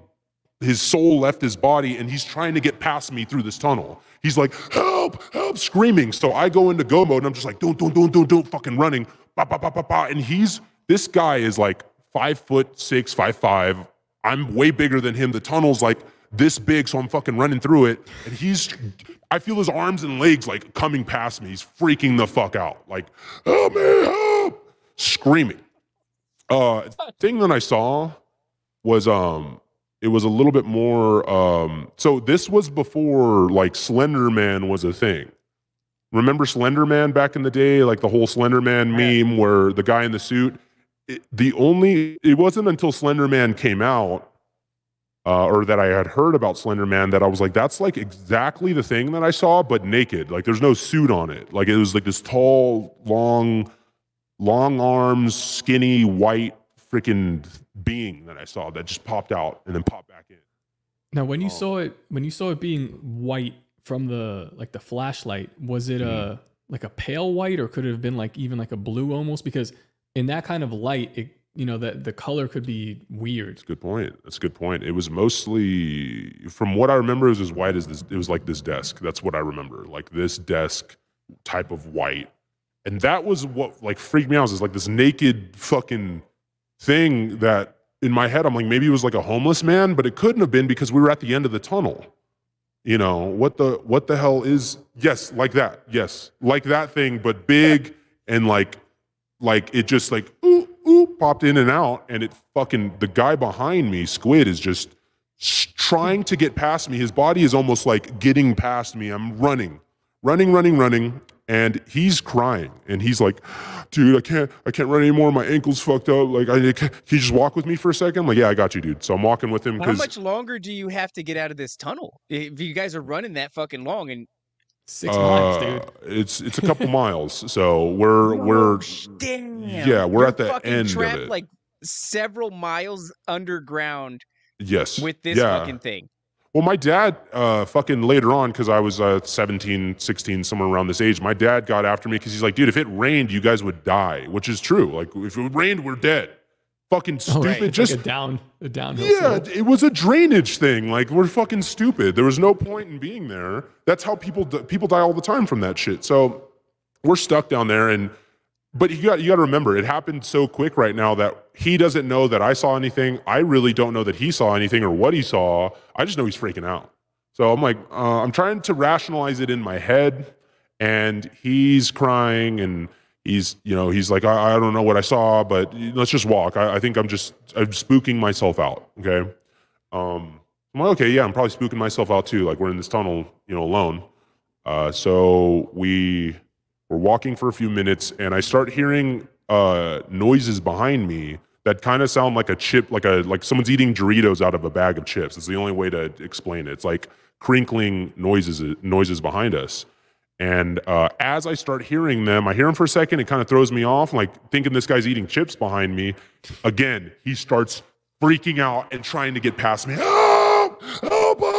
his soul left his body and he's trying to get past me through this tunnel. He's like, help, help, screaming. So I go into go mode and I'm just like, don't, don't, don't, don't, don't, fucking running. Ba, ba, ba, ba, ba. And he's, this guy is like five foot six, five, five. I'm way bigger than him. The tunnel's like this big, so I'm fucking running through it. And he's, I feel his arms and legs like coming past me. He's freaking the fuck out. Like, help me, help, screaming. Uh, thing that I saw was, um, it was a little bit more um so this was before like slender man was a thing. Remember slender man back in the day? Like the whole slender man meme where the guy in the suit it, the only it wasn't until slender man came out uh, or that i had heard about slender man that i was like that's like exactly the thing that i saw but naked. Like there's no suit on it. Like it was like this tall long long arms skinny white freaking being that i saw that just popped out and then popped back in Now, when you Oh. saw it, when you saw it being white from the like the flashlight, was it Mm-hmm. a like a pale white, or could it have been like even like a blue almost? Because in that kind of light, it you know that the color could be weird. That's a good point. That's a good point. It was mostly, from what I remember, it was as white as this. It was like this desk. That's what I remember. Like this desk type of white, and that was what like freaked me out. Is like this naked fucking thing that in my head I'm like maybe it was like a homeless man, but it couldn't have been because we were at the end of the tunnel. You know what the what the hell is? Yes, like that. Yes, like that thing, but big and like like it just like ooh ooh popped in and out and it fucking the guy behind me squid is just trying to get past me his body is almost like getting past me i'm running running running running and he's crying and he's like dude i can't i can't run anymore my ankle's fucked up like i can you just walk with me for a second i'm like yeah i got you dude so i'm walking with him How much longer do you have to get out of this tunnel? If you guys are running that fucking long and Six miles, uh, dude. it's it's a couple miles so we're we're damn, yeah, we're you're at the fucking end of trapped it. like several miles underground yes with this yeah. fucking thing. Well, my dad, uh, fucking later on, because I was uh, 17, 16, somewhere around this age, my dad got after me because he's like, dude, if it rained, you guys would die, which is true. Like, if it rained, we're dead. Fucking Oh, stupid. right. Just, like a down, a downhill. yeah, slope. it was a drainage thing. Like, we're fucking stupid. There was no point in being there. That's how people, people die all the time from that shit. So we're stuck down there and, but you got you got to remember, it happened so quick right now that he doesn't know that I saw anything. I really don't know that he saw anything or what he saw. I just know he's freaking out. So I'm like, uh, I'm trying to rationalize it in my head, and he's crying and he's, you know, he's like, I, I don't know what I saw, but let's just walk. I, I think I'm just I'm spooking myself out. Okay. Um, I'm like, okay, yeah, I'm probably spooking myself out too. Like we're in this tunnel, you know, alone. Uh, so we we're walking for a few minutes, and I start hearing uh, noises behind me that kind of sound like a chip, like a like someone's eating Doritos out of a bag of chips. It's the only way to explain it. It's like crinkling noises noises behind us. And uh, as I start hearing them, I hear them for a second. It kind of throws me off, like thinking this guy's eating chips behind me. Again, he starts freaking out and trying to get past me. Help! Help!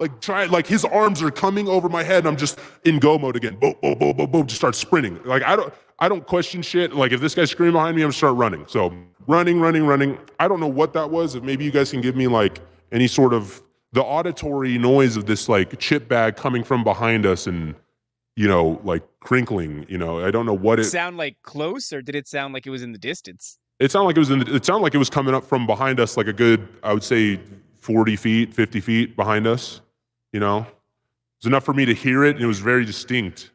Like try, like his arms are coming over my head. And I'm just in go mode again. Boom, boom, boom, boom, boom. Just start sprinting. Like I don't, I don't question shit. Like if this guy's screaming behind me, I'm gonna start running. So running, running, running. I don't know what that was. If maybe you guys can give me like any sort of the auditory noise of this like chip bag coming from behind us and you know like crinkling. You know, I don't know what it. sound like close, or did it sound like it was in the distance? It sounded like it was in. The, it sounded like it was coming up from behind us, like a good, I would say, forty feet, fifty feet behind us. You know, it was enough for me to hear it, and it was very distinct.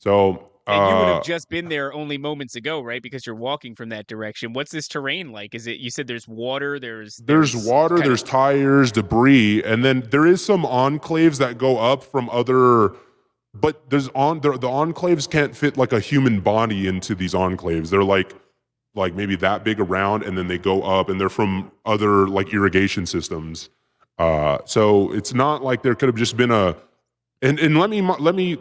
So, And you would uh, have just been there only moments ago, right? Because you're walking from that direction. What's this terrain like? Is it? You said there's water. There's there's water, kinda- there's tires, debris, and then there is some enclaves that go up from other. But there's on the, the enclaves can't fit like a human body into these enclaves. They're like like maybe that big around, and then they go up, and they're from other like irrigation systems. Uh, so it's not like there could have just been a. And and let me let me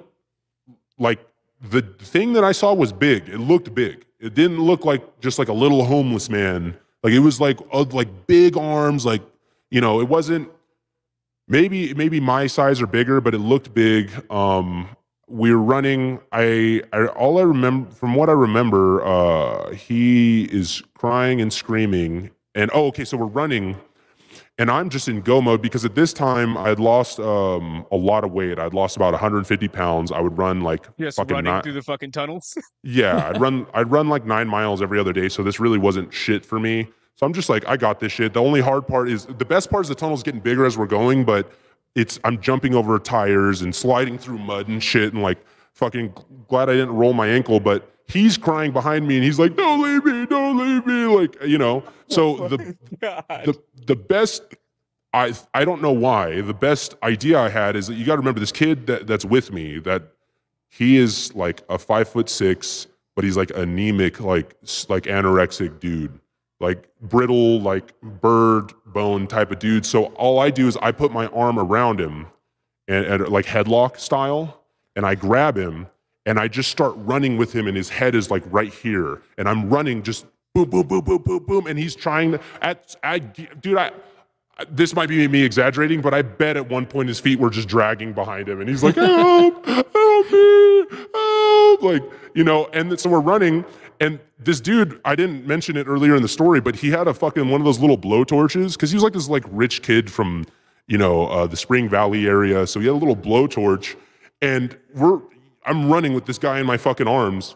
like the thing that I saw was big. It looked big. It didn't look like just like a little homeless man. Like it was like uh, like big arms. Like you know, it wasn't maybe maybe my size or bigger, but it looked big. Um, we were running. I, I all I remember from what I remember, uh, he is crying and screaming, and oh, okay, so we're running, and I'm just in go mode because at this time I had lost um, a lot of weight. I'd lost about 150 pounds. I would run like Just fucking running ni- through the fucking tunnels. *laughs* yeah, I'd *laughs* run I'd run like nine miles every other day, so this really wasn't shit for me. So I'm just like, I got this shit. The only hard part is the best part is the tunnel's getting bigger as we're going, but it's I'm jumping over tires and sliding through mud and shit and like fucking glad I didn't roll my ankle, but he's crying behind me and he's like, Don't leave me, don't leave me. Like, you know. *laughs* So oh the the the best I I don't know why. The best idea I had is that you gotta remember this kid that, that's with me that he is like a five foot six, but he's like anemic, like like anorexic dude, like brittle, like bird bone type of dude. So all I do is I put my arm around him, and, and like headlock style, and I grab him, and I just start running with him, and his head is like right here, and I'm running just boom, boom, boom, boom, boom, boom, and he's trying to. At, I, dude, I this might be me exaggerating, but I bet at one point his feet were just dragging behind him, and he's like, "Help! Help me! Help!" Like you know. And so we're running, and this dude, I didn't mention it earlier in the story, but he had a fucking one of those little blow torches because he was like this like rich kid from you know uh, the Spring Valley area, so he had a little blowtorch, and we're I'm running with this guy in my fucking arms.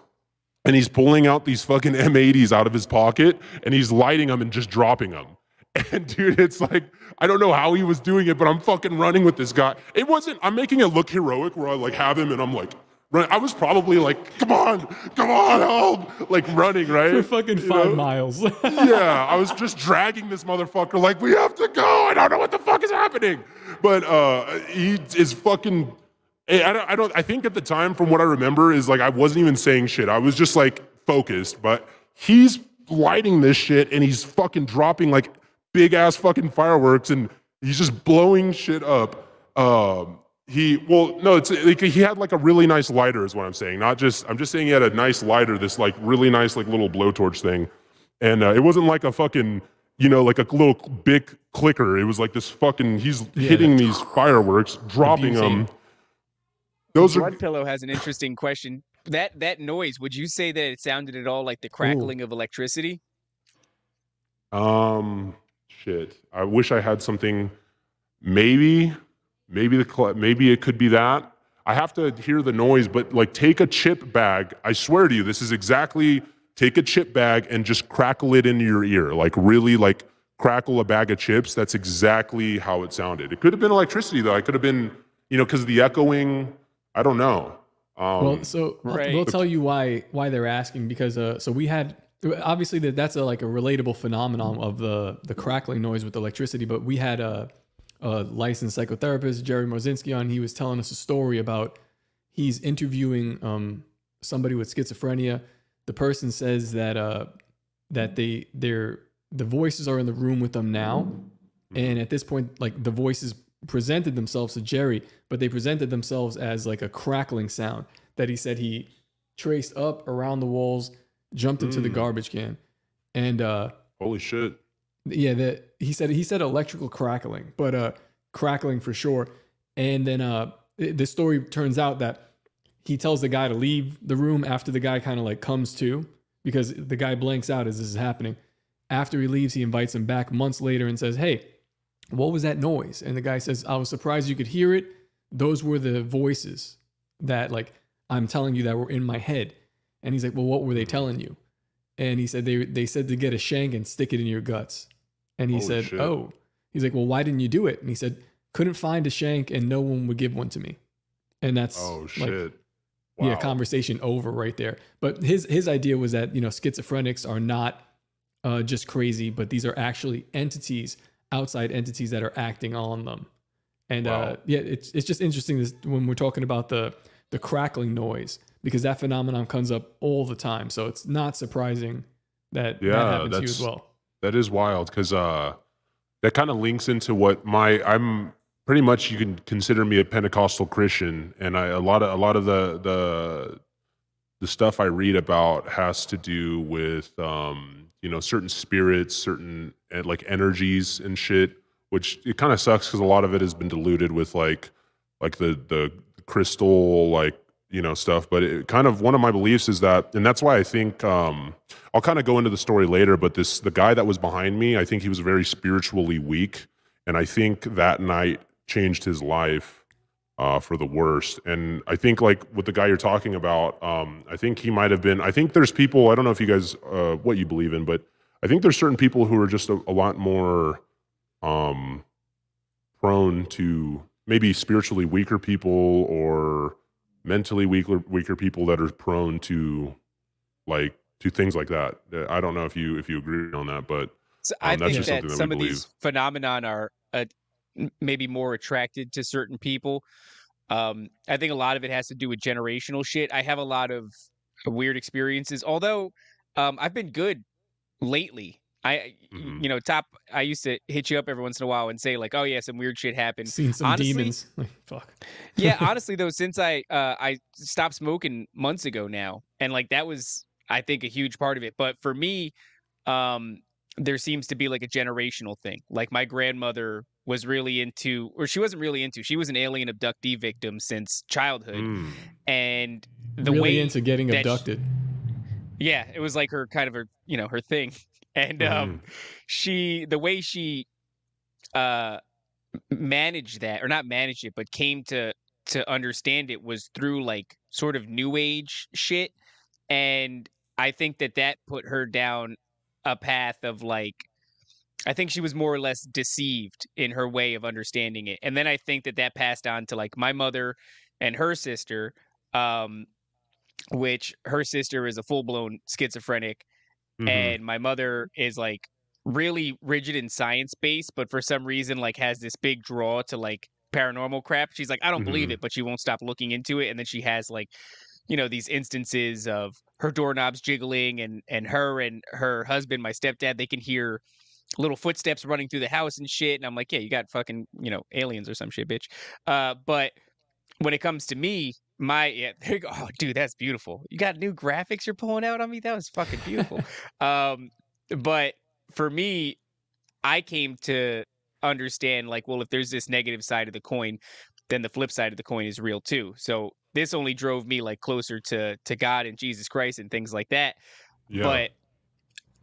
And he's pulling out these fucking *laughs* M80s out of his pocket and he's lighting them and just dropping them. *laughs* And dude, it's like I don't know how he was doing it, but I'm fucking running with this guy. It wasn't. I'm making it look heroic where I like have him and I'm like, run. I was probably like, come on, come on, help, like running right For fucking You five know? miles. *laughs* yeah, I was just dragging this motherfucker like we have to go. I don't know what the fuck is happening, but uh, he is fucking. I I don't, I don't. I think at the time, from what I remember, is like I wasn't even saying shit. I was just like focused. But he's lighting this shit and he's fucking dropping like big ass fucking fireworks and he's just blowing shit up. Um, he well no, it's like he had like a really nice lighter is what I'm saying. Not just I'm just saying he had a nice lighter, this like really nice like little blowtorch thing, and uh, it wasn't like a fucking you know like a little big clicker. It was like this fucking he's hitting these fireworks, dropping them. Those are Pillow has an interesting question. That that noise, would you say that it sounded at all like the crackling of electricity? Um, shit. I wish I had something. Maybe, maybe the cl- maybe it could be that. I have to hear the noise, but like take a chip bag. I swear to you, this is exactly. Take a chip bag and just crackle it into your ear, like really like crackle a bag of chips. That's exactly how it sounded. It could have been electricity though. I could have been, you know, because the echoing. I don't know. Um, well, so I'll- Right. we'll tell you why why they're asking because uh, so we had obviously that that's a like a relatable phenomenon of the the crackling noise with electricity, but we had a, a licensed psychotherapist Jerry Mozinski on. He was telling us a story about he's interviewing um, somebody with schizophrenia. The person says that uh, that they they're the voices are in the room with them now, and at this point, like the voices presented themselves to Jerry, but they presented themselves as like a crackling sound that he said he traced up around the walls, jumped into the Mm. garbage can, and uh, holy shit. yeah, that he said he said electrical crackling, but uh crackling for sure. And then uh the story turns out that he tells the guy to leave the room after the guy kind of like comes to because the guy blanks out as this is happening. After he leaves, he invites him back months later and says, "Hey, what was that noise?" And the guy says, "I was surprised you could hear it. Those were the voices that like I'm telling you that were in my head." And he's like, "Well, what were they telling you?" And he said they they said to get a shank and stick it in your guts. And he Holy said, shit. "Oh." He's like, "Well, why didn't you do it?" And he said, "Couldn't find a shank and no one would give one to me." And that's Oh like, shit. yeah, conversation over right there. But his his idea was that you know schizophrenics are not uh, just crazy, but these are actually entities, outside entities that are acting on them. And uh, yeah, it's it's just interesting this, when we're talking about the the crackling noise because that phenomenon comes up all the time. So it's not surprising that Yeah, that happens to you as well. That is wild because uh, that kind of links into what my I'm pretty much you can consider me a Pentecostal Christian, and I a lot of a lot of the the the stuff I read about has to do with um, you know certain spirits, certain uh, like energies and shit. Which it kind of sucks because a lot of it has been diluted with like like the the crystal like you know stuff but it kind of one of my beliefs is that and that's why i think um i'll kind of go into the story later but this the guy that was behind me i think he was very spiritually weak and i think that night changed his life uh, for the worst and i think like with the guy you're talking about um i think he might have been i think there's people i don't know if you guys uh what you believe in but i think there's certain people who are just a, a lot more um prone to maybe spiritually weaker people or mentally weaker weaker people that are prone to like to things like that. I don't know if you if you agree on that, but So I Um, that's think that that some of believe. these phenomenon are uh, maybe more attracted to certain people. Um, I think a lot of it has to do with generational shit. I have a lot of weird experiences, although um, I've been good lately. I, Mhm. you know, top. I used to hit you up every once in a while and say like, "Oh yeah, some weird shit happened." Seen some honestly- demons. *laughs* Like, fuck. *laughs* yeah, honestly though, since I uh, I stopped smoking months ago now, and like that was I think a huge part of it. But for me, um, there seems to be like a generational thing. Like my grandmother was really into, or she wasn't really into. She was an alien abductee victim since childhood, Mm. and the really way into getting that sh- abducted. yeah, it was like her kind of her, you know, her thing. *laughs* And um she the way she uh managed that or not managed it, but came to to understand it was through like sort of new age shit. And I think that that put her down a path of like I think she was more or less deceived in her way of understanding it. And then I think that that passed on to like my mother and her sister um which her sister is a full-blown schizophrenic Mhm. and my mother is like really rigid in science based but for some reason like has this big draw to like paranormal crap she's like i don't believe Mhm. it but she won't stop looking into it and then she has like you know these instances of her doorknobs jiggling and and her and her husband my stepdad they can hear little footsteps running through the house and shit and i'm like yeah you got fucking you know aliens or some shit bitch. Uh but when it comes to me my yeah *laughs* there you go. Oh dude that's beautiful. You got new graphics you're pulling out on me? That was fucking beautiful. *laughs* Um but for me i came to understand like well if there's this negative side of the coin then the flip side of the coin is real too. So this only drove me like closer to to god and jesus christ and things like that. Yeah. but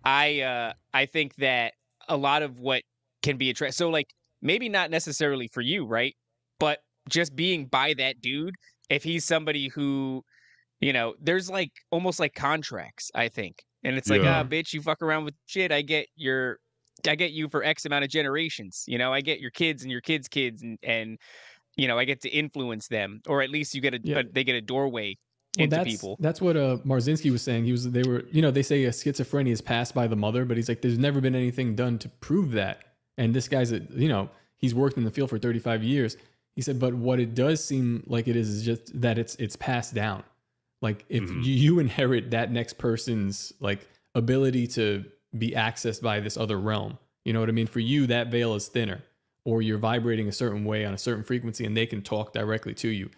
i uh i think that a lot of what can be attracted so like maybe not necessarily for you right? But just being by that dude if he's somebody who you know there's like almost like contracts i think. And it's like Yeah. ah bitch you fuck around with shit i get your i get you for x amount of generations you know? I get your kids and your kids kids and and you know i get to influence them or at least you get a, Yeah. they get a doorway Well, into that's, people That's what uh, Marzinski was saying. He was they were you know they say a schizophrenia is passed by the mother, but he's like there's never been anything done to prove that. And this guy's a you know he's worked in the field for 35 years. He said, but what it does seem like it is is just that it's it's passed down. Like if Mhm. you, you inherit that next person's like ability to be accessed by this other realm, you know what I mean? For you, that veil is thinner, or you're vibrating a certain way on a certain frequency, and they can talk directly to you.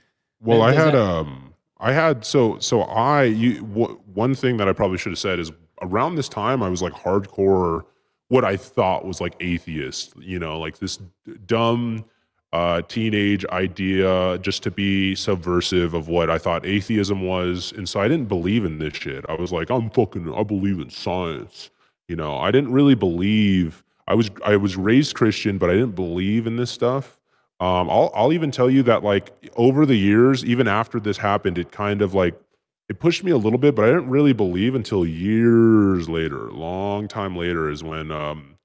Well, I had that- um, I had so so I you w- one thing that I probably should have said is around this time I was like hardcore what I thought was like atheist, you know, like this d- dumb uh teenage idea just to be subversive of what I thought atheism was, and so I didn't believe in this shit. I was like, I'm fucking, I believe in science, you know. I didn't really believe. I was I was raised Christian, but I didn't believe in this stuff. Um, I'll I'll even tell you that like over the years, even after this happened, it kind of like it pushed me a little bit, but I didn't really believe until years later, long time later, is when um,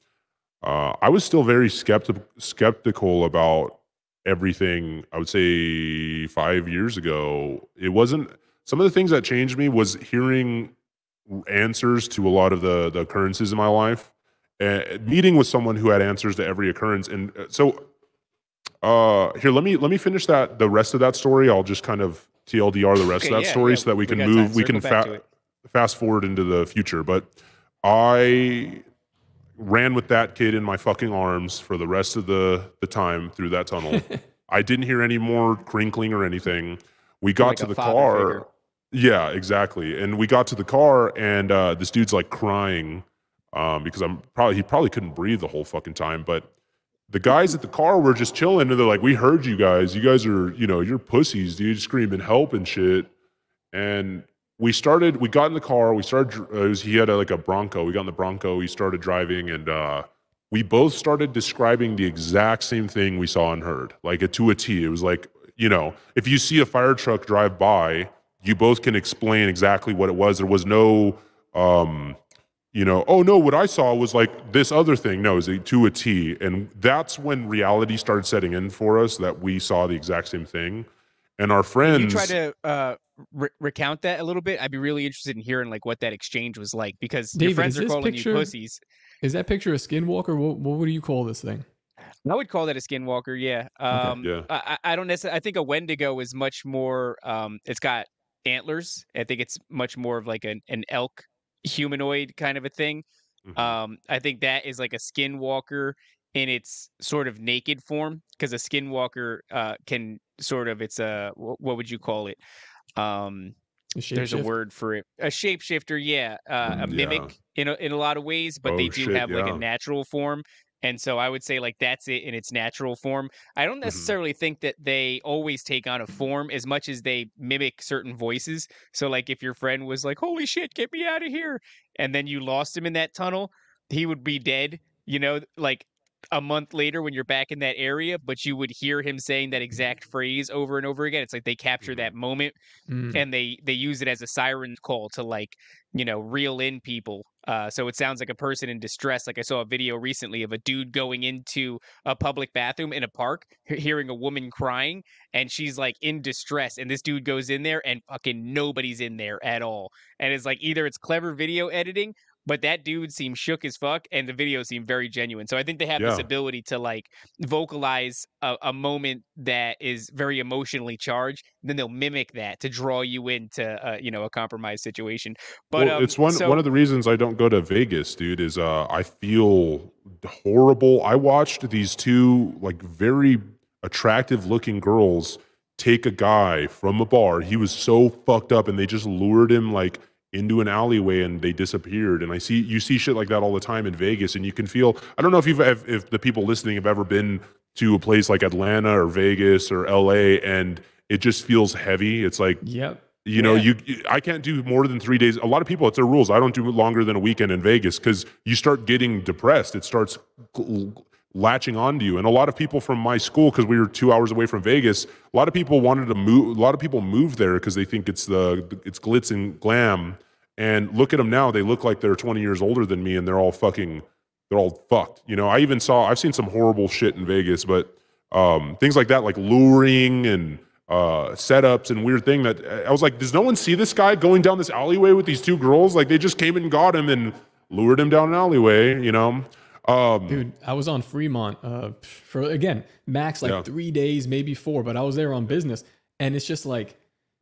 uh, I was still very skeptical skeptical about everything. I would say five years ago, it wasn't. Some of the things that changed me was hearing answers to a lot of the the occurrences in my life, and meeting with someone who had answers to every occurrence, and uh, so uh, here, let me let me finish that the rest of that story. I'll just kind of TLDR the rest Okay, of that yeah, story yeah, so that we we can move. We can fa- fast forward into the future. But I ran with that kid in my fucking arms for the rest of the the time through that tunnel. *laughs* I didn't hear any more crinkling or anything. We got Like to the car. figure. Yeah, exactly. And we got to the car, and uh, this dude's like crying um, because I'm probably he probably couldn't breathe the whole fucking time. But the guys at the car were just chilling, and they're like, "We heard you guys. You guys are, you know, you're pussies, dude, screaming help and shit." and we started. We got in the car. We started. Uh, was, he had a, like a Bronco. We got in the Bronco. We started driving, and uh, we both started describing the exact same thing we saw and heard, like a to a T. It was like you know, if you see a fire truck drive by, you both can explain exactly what it was. There was no. Um, you know, oh no, what I saw was like this other thing. No, it was to a T. And that's when reality started setting in for us that we saw the exact same thing. And our Can you try to uh, re- recount that a little bit? I'd be really interested in hearing like what that exchange was like because your friends are calling picture- you pussies. Is that picture a skinwalker? What what would you call this thing? I would call that a skinwalker. Yeah. Um, Yeah. I, I I don't necessarily. I think a Wendigo is much more. Um, it's got antlers. I think it's much more of like an, an elk humanoid kind of a thing. Mhm. Um, I think that is like a skinwalker in its sort of naked form because a skinwalker uh, can sort of it's a what would you call it? Um, A there's a word for it. A shapeshifter, yeah, uh, a Mm, yeah. mimic in a, in a lot of ways, but they Oh, do shit, have like a natural form. And so I would say like that's it in its natural form. I don't Mhm. necessarily think that they always take on a form as much as they mimic certain voices. So like if your friend was like, "Holy shit, get me out of here," and then you lost him in that tunnel, he would be dead. You know, like a month later when you're back in that area, but you would hear him saying that exact phrase over and over again. It's like they capture that moment Mm. and they they use it as a siren call to like you know reel in people uh, so it sounds like a person in distress like i saw a video recently of a dude going into a public bathroom in a park hearing a woman crying and she's like in distress and this dude goes in there and fucking nobody's in there at all and it's like either it's clever video editing but that dude seemed shook as fuck and the video seemed very genuine so i think they have this ability to like vocalize a, a moment that is very emotionally charged then they'll mimic that to draw you into uh, you know a compromised situation but well, um, it's one so- one of the reasons I don't go to Vegas, dude. Is uh, I feel horrible. I watched these two like very attractive looking girls take a guy from a bar. He was so fucked up, and they just lured him like into an alleyway, and they disappeared. And I see you see shit like that all the time in Vegas, and you can feel. I don't know if you've if, if the people listening have ever been to a place like Atlanta or Vegas or L.A. and it just feels heavy. It's like Yep. you know, Yeah. you I can't do more than three days. A lot of people, it's their rules. I don't do longer than a weekend in Vegas because you start getting depressed. It starts latching onto you. And a lot of people from my school, because we were two hours away from Vegas, a lot of people wanted to move. A lot of people move there because they think it's the it's glitz and glam. And look at them now; they look like they're 20 years older than me, and they're all fucking, they're all fucked. You know, I even saw, I've seen some horrible shit in Vegas, but um, things like that, like luring and uh, setups and weird thing that I was like, does no one see this guy going down this alleyway with these two girls? Like they just came and got him and lured him down an alleyway, you know? Um, Dude, I was on Fremont uh, for again max like Yeah. three days, maybe four, but I was there on business, and it's just like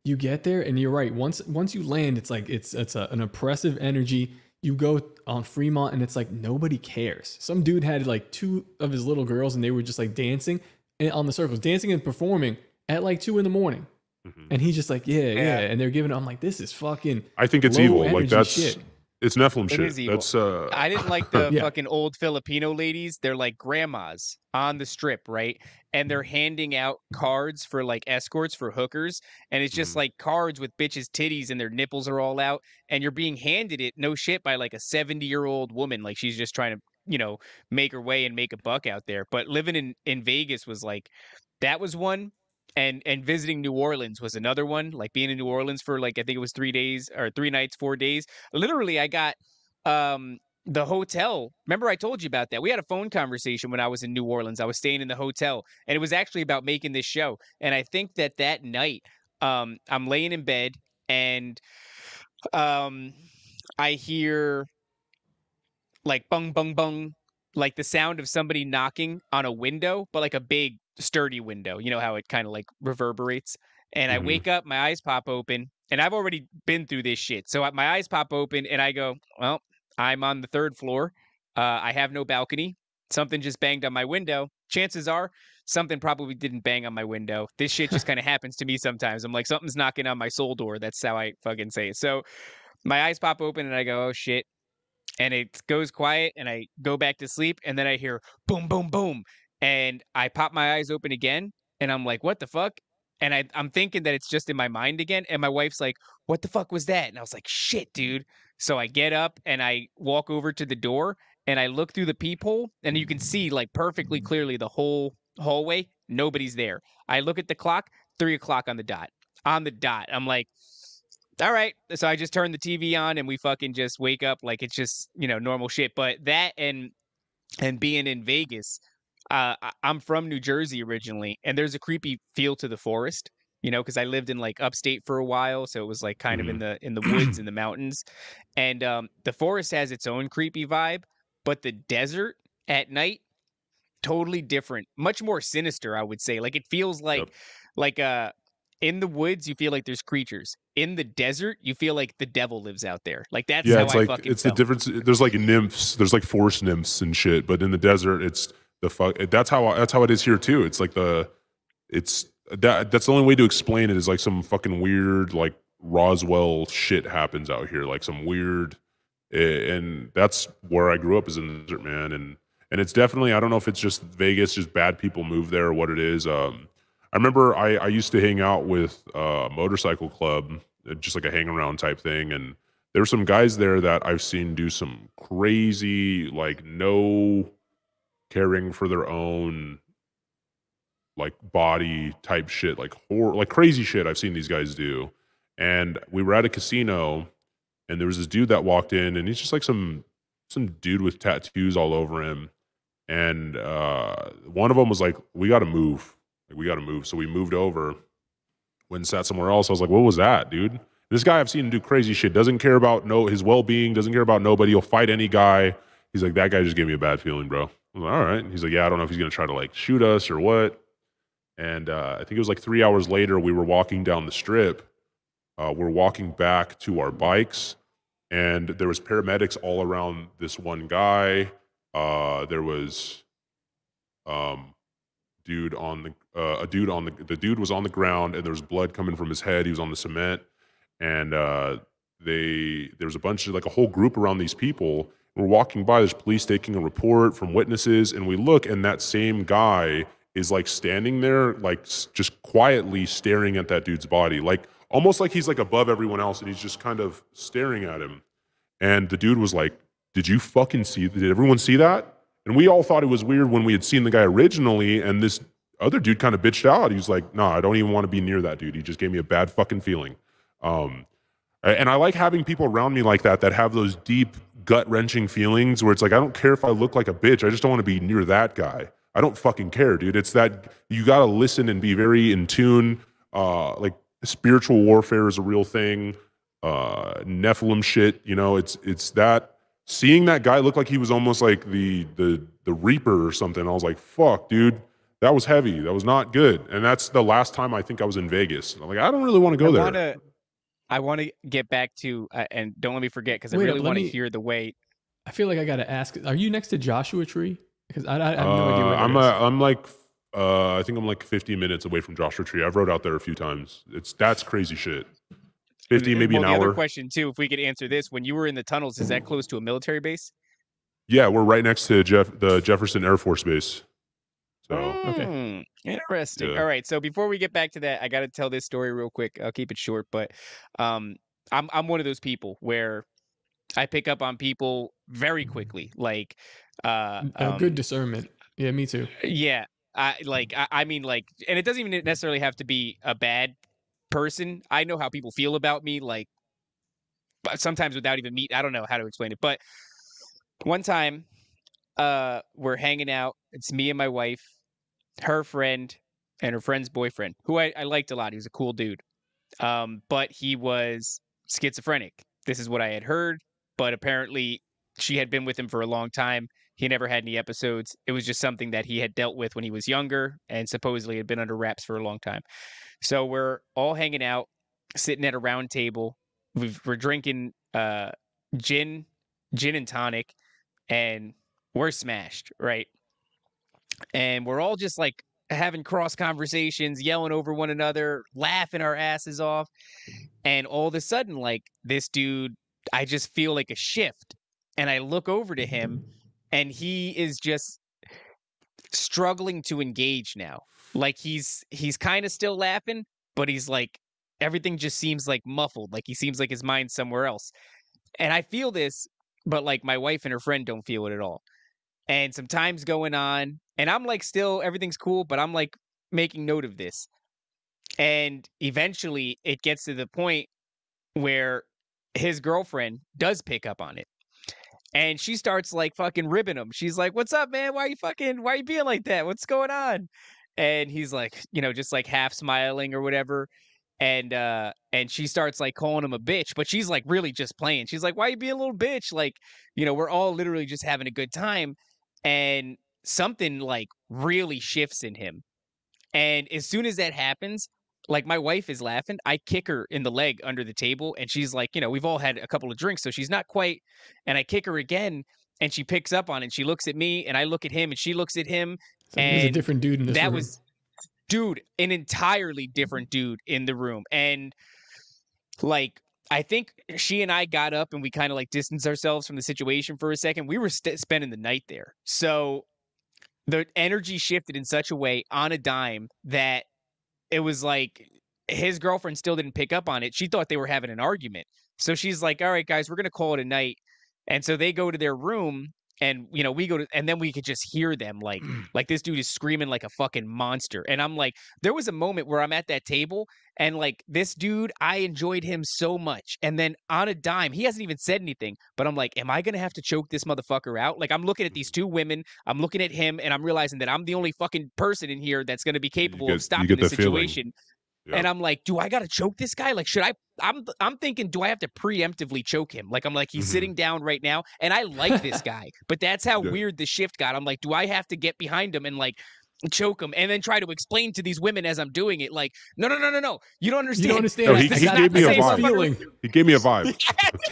you get there, and you're right. Once once you land, it's like it's it's a, an oppressive energy. You go on Fremont, and it's like nobody cares. Some dude had like two of his little girls, and they were just like dancing and on the circles, dancing and performing at like two in the morning. Mm-hmm. And he's just like, yeah, yeah, Yeah. and they're giving. I'm like, this is fucking. I think it's evil. Like that's, shit. it's Nephilim It shit. is evil. That's, uh, I didn't like the *laughs* Yeah. fucking old Filipino ladies. They're like grandmas on the strip, right? And they're handing out cards for like escorts for hookers. And it's just Mhm. like cards with bitches' titties and their nipples are all out. And you're being handed it, no shit, by like a 70 year old woman. Like she's just trying to, you know, make her way and make a buck out there. But living in, in Vegas was like, that was one. And and visiting New Orleans was another one. Like being in New Orleans for like I think it was three days or three nights, four days. Literally, I got um the hotel remember i told you about that? We had a phone conversation when i was in new orleans. I was staying in the hotel and it was actually about making this show and i think that that night um i'm laying in bed and um i hear like bung bung bung like the sound of somebody knocking on a window but like a big sturdy window. You know how it kind of like reverberates? And i Mhm. wake up my eyes pop open and i've already been through this shit. So my eyes pop open and i go well i'm on the third floor uh, i have no balcony something just banged on my window. Chances are something probably didn't bang on my window. This shit just kind of happens to me sometimes. I'm like something's knocking on my soul door. That's how i fucking say it. So my eyes pop open and i go oh shit. And it goes quiet and I go back to sleep and then I hear boom boom boom. And I pop my eyes open again and I'm like what the fuck? And I, I'm thinking that it's just in my mind again. And my wife's like, "What the fuck was that?" And I was like, "Shit, dude." So I get up and I walk over to the door and I look through the peephole, and you can see like perfectly clearly the whole hallway. Nobody's there. I look at the clock, three o'clock on the dot. On the dot. I'm like, all right. So I just turn the TV on and we fucking just wake up like it's just, you know, normal shit. But that and and being in Vegas, uh, I'm from New Jersey originally, and there's a creepy feel to the forest, you know, because I lived in like upstate for a while, so it was like kind of in the in the woods *clears throat* in the mountains, and um, the forest has its own creepy vibe, but the desert at night totally different, much more sinister, I would say. Like it feels like Yep. like uh in the woods you feel like there's creatures. In the desert, you feel like the devil lives out there. Like that's yeah, how it's I like fucking it's felt. the difference. There's like nymphs. There's like forest nymphs and shit. But in the desert, it's the fuck. That's how that's how it is here too. It's like the it's that that's the only way to explain it is like some fucking weird like Roswell shit happens out here. Like some weird, and that's where I grew up in the desert, man. And and it's definitely I don't know if it's just Vegas, just bad people move there or what it is. Um, I remember I, I used to hang out with uh, a motorcycle club, uh, just like a hang around type thing, and there were some guys there that I've seen do some crazy, like no caring for their own like body type shit, like horror, like crazy shit I've seen these guys do. And we were at a casino, and there was this dude that walked in, and he's just like some some dude with tattoos all over him. And uh, one of them was like, "We got to move. Like, we got to move." So we moved over. Went sat somewhere else. I was like, "What was that, dude?" This guy I've seen him do crazy shit. Doesn't care about no his well being. Doesn't care about nobody. He'll fight any guy. He's like, "That guy just gave me a bad feeling, bro." I was like, "All right." He's like, "Yeah, I don't know if he's gonna try to like shoot us or what." And uh, I think it was like three hours later, we were walking down the strip. Uh, we're walking back to our bikes, and there was paramedics all around this one guy. Uh, there was um, dude on the uh, a dude on the the dude was on the ground, and there was blood coming from his head. He was on the cement, and uh, they there was a bunch of like a whole group around these people. We're walking by. There's police taking a report from witnesses, and we look, and that same guy is like standing there, like just quietly staring at that dude's body, like almost like he's like above everyone else, and he's just kind of staring at him. And the dude was like, "Did you fucking see? Did everyone see that?" And we all thought it was weird when we had seen the guy originally, and this other dude kind of bitched out. He was like, "No, I don't even want to be near that dude. He just gave me a bad fucking feeling." Um, and I like having people around me like that that have those deep gut wrenching feelings where it's like, I don't care if I look like a bitch. I just don't want to be near that guy. I don't fucking care, dude. It's that you got to listen and be very in tune. Uh, like spiritual warfare is a real thing. Uh, Nephilim shit, you know, it's it's that seeing that guy look like he was almost like the the the Reaper or something. I was like, fuck, dude, that was heavy. That was not good. And that's the last time I think I was in Vegas. I'm like, I don't really want to go I there. wanna, I want to get back to, uh, and don't let me forget because I really want to hear the weight. I feel like I gotta ask. Are you next to Joshua Tree? Because I, I, I have no idea. Uh, Where I'm that a, is. I'm like uh, I think I'm like 50 minutes away from Joshua Tree. I've rode out there a few times. It's that's crazy shit. 50 and- maybe well, an the hour. other question too, if we could answer this, when you were in the tunnels, is that close to a military base? Yeah, we're right next to Jeff the Jefferson Air Force Base. So Hmm, interesting. Yeah. All right. So before we get back to that, I got to tell this story real quick. I'll keep it short, but um, I'm I'm one of those people where I pick up on people very quickly. Like, uh, Uh, um, good discernment. Yeah, me too. Yeah, I like. I, I mean, like, and it doesn't even necessarily have to be a bad person. I know how people feel about me. Like, but sometimes without even meet, I don't know how to explain it. But one time, uh, we're hanging out. It's me and my wife, her friend, and her friend's boyfriend, who I, I liked a lot. He was a cool dude. Um, but he was schizophrenic. This is what I had heard. But apparently, she had been with him for a long time. He never had any episodes. It was just something that he had dealt with when he was younger and supposedly had been under wraps for a long time. So we're all hanging out, sitting at a round table. We've, we're drinking uh, gin, gin and tonic, and we're smashed, right? And we're all just like having cross conversations, yelling over one another, laughing our asses off. And all of a sudden, like this dude, I just feel like a shift. And I look over to him, mm-hmm. and he is just struggling to engage now. Like he's he's kind of still laughing, but he's like everything just seems like muffled. Like he seems like his mind's somewhere else. And I feel this, but like my wife and her friend don't feel it at all. And some time's going on, and I'm like still everything's cool, but I'm like making note of this. And eventually it gets to the point where his girlfriend does pick up on it. And she starts like fucking ribbing him. She's like, What's up, man? Why are you fucking why are you being like that? What's going on? And he's like, you know, just like half smiling or whatever. And uh and she starts like calling him a bitch, but she's like really just playing. She's like, Why are you being a little bitch? Like, you know, we're all literally just having a good time. And something like really shifts in him. And as soon as that happens, like my wife is laughing. I kick her in the leg under the table, and she's like, you know, we've all had a couple of drinks, so she's not quite. And I kick her again, and she picks up on it. She looks at me, and I look at him, and she looks at him. So there's a different dude in this that room. was, dude, an entirely different dude in the room, and like. I think she and I got up and we kind of like distanced ourselves from the situation for a second. We were st- spending the night there. So the energy shifted in such a way on a dime that it was like his girlfriend still didn't pick up on it. She thought they were having an argument. So she's like, "All right, guys, we're going to call it a night." And so they go to their room and you know, we go to and then we could just hear them like like this dude is screaming like a fucking monster. And I'm like, there was a moment where I'm at that table and like this dude, I enjoyed him so much. And then on a dime, he hasn't even said anything, but I'm like, am I going to have to choke this motherfucker out? Like I'm looking at these two women, I'm looking at him and I'm realizing that I'm the only fucking person in here that's going to be capable get- of stopping this the situation. Yeah. And I'm like, do I gotta choke this guy? Like, should I? I'm I'm thinking, do I have to preemptively choke him? Like, I'm like, he's Mhm. sitting down right now, and I like this guy, but that's how *laughs* Yeah. weird the shift got. I'm like, do I have to get behind him and like choke him, and then try to explain to these women as I'm doing it, like, no, no, no, no, no, you don't understand. You don't understand. No, I he- he gave me a vibe. feeling. He gave me a vibe.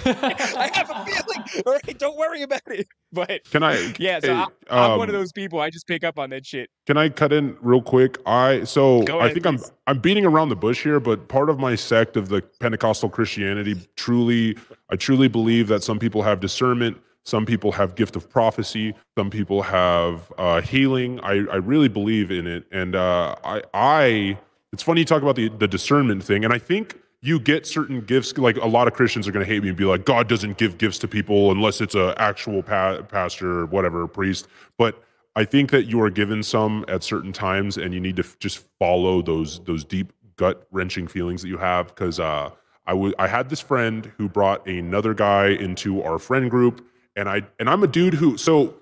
*laughs* I have a feeling. *laughs* All right, don't worry about it. But Can I? *laughs* yeah, so hey, I, I'm one of um, those people. I just pick up on that shit. Can I cut in real quick? I so Go I ahead, think I'm. I'm beating around the bush here, but part of my sect of the Pentecostal Christianity truly I truly believe that some people have discernment, some people have gift of prophecy, some people have uh, healing. I I really believe in it, and uh, I I it's funny you talk about the the discernment thing, and I think you get certain gifts. Like a lot of christians are going to hate me and be like god doesn't give gifts to people unless it's an actual pa- pastor or whatever priest. But i think that you are given some at certain times and you need to f- just follow those those deep gut wrenching feelings that you have. Because uh I I had this friend who brought another guy into our friend group and i and i'm a dude who so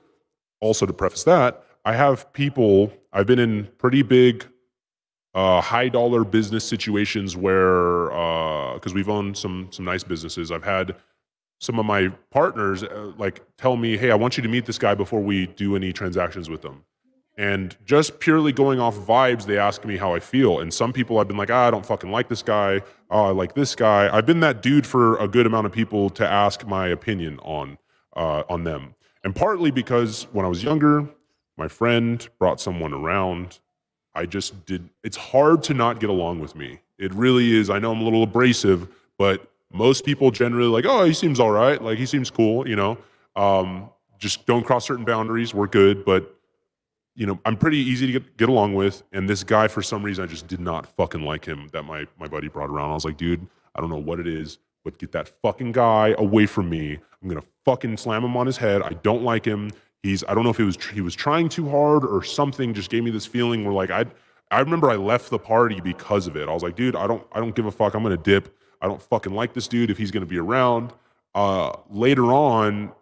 also to preface that i have people i've been in pretty big uh, high dollar business situations where because we've owned some some nice businesses. I've had some of my partners uh, like tell me hey i want you to meet this guy before we do any transactions with them. And just purely going off vibes they ask me how i feel. And some people i've been like ah, i don't fucking like this guy. Oh i like this guy. I've been that dude for a good amount of people to ask my opinion on uh, on them and partly because when i was younger my friend brought someone around I just did. It's hard to not get along with me. It really is. I know I'm a little abrasive, but most people generally like, oh, he seems all right. Like he seems cool, you know. Um, just don't cross certain boundaries. We're good, but you know, I'm pretty easy to get, get along with. And this guy, for some reason, I just did not fucking like him. That my my buddy brought around. I was like, dude, I don't know what it is, but get that fucking guy away from me. I'm gonna fucking slam him on his head. I don't like him. He's I don't know if he was he was trying too hard or something. Just gave me this feeling where like I I remember I left the party because of it. I was like, dude, I don't I don't give a fuck. I'm gonna dip. I don't fucking like this dude if he's gonna be around. Uh, later on,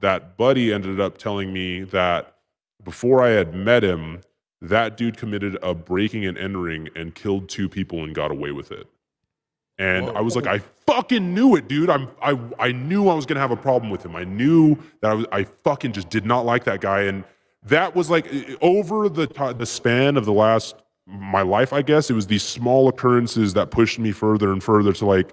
that buddy ended up telling me that before I had met him, that dude committed a breaking and entering and killed two people and got away with it. And I was like, I fucking knew it, dude. I'm I I knew I was gonna have a problem with him. I knew that I was I fucking just did not like that guy. And that was like over the ti- the span of the last my life, I guess. It was these small occurrences that pushed me further and further to like,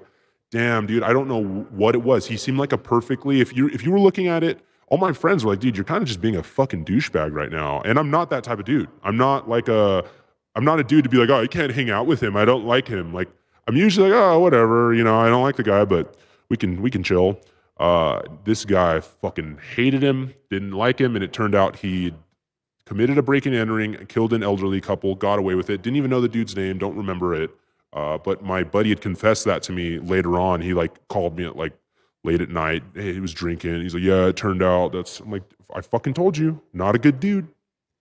damn, dude, I don't know what it was. He seemed like a perfectly if you if you were looking at it, all my friends were like, dude, you're kind of just being a fucking douchebag right now. And I'm not that type of dude. I'm not like a I'm not a dude to be like, oh, I can't hang out with him. I don't like him. Like I'm usually like, oh, whatever, you know, I don't like the guy, but we can we can chill. Uh, this guy fucking hated him, didn't like him, and it turned out he committed a break and entering, killed an elderly couple, got away with it. Didn't even know the dude's name, don't remember it. Uh, but my buddy had confessed that to me later on. He like called me at like late at night. Hey, he was drinking. He's like, yeah, it turned out that's. I'm like, I fucking told you, not a good dude,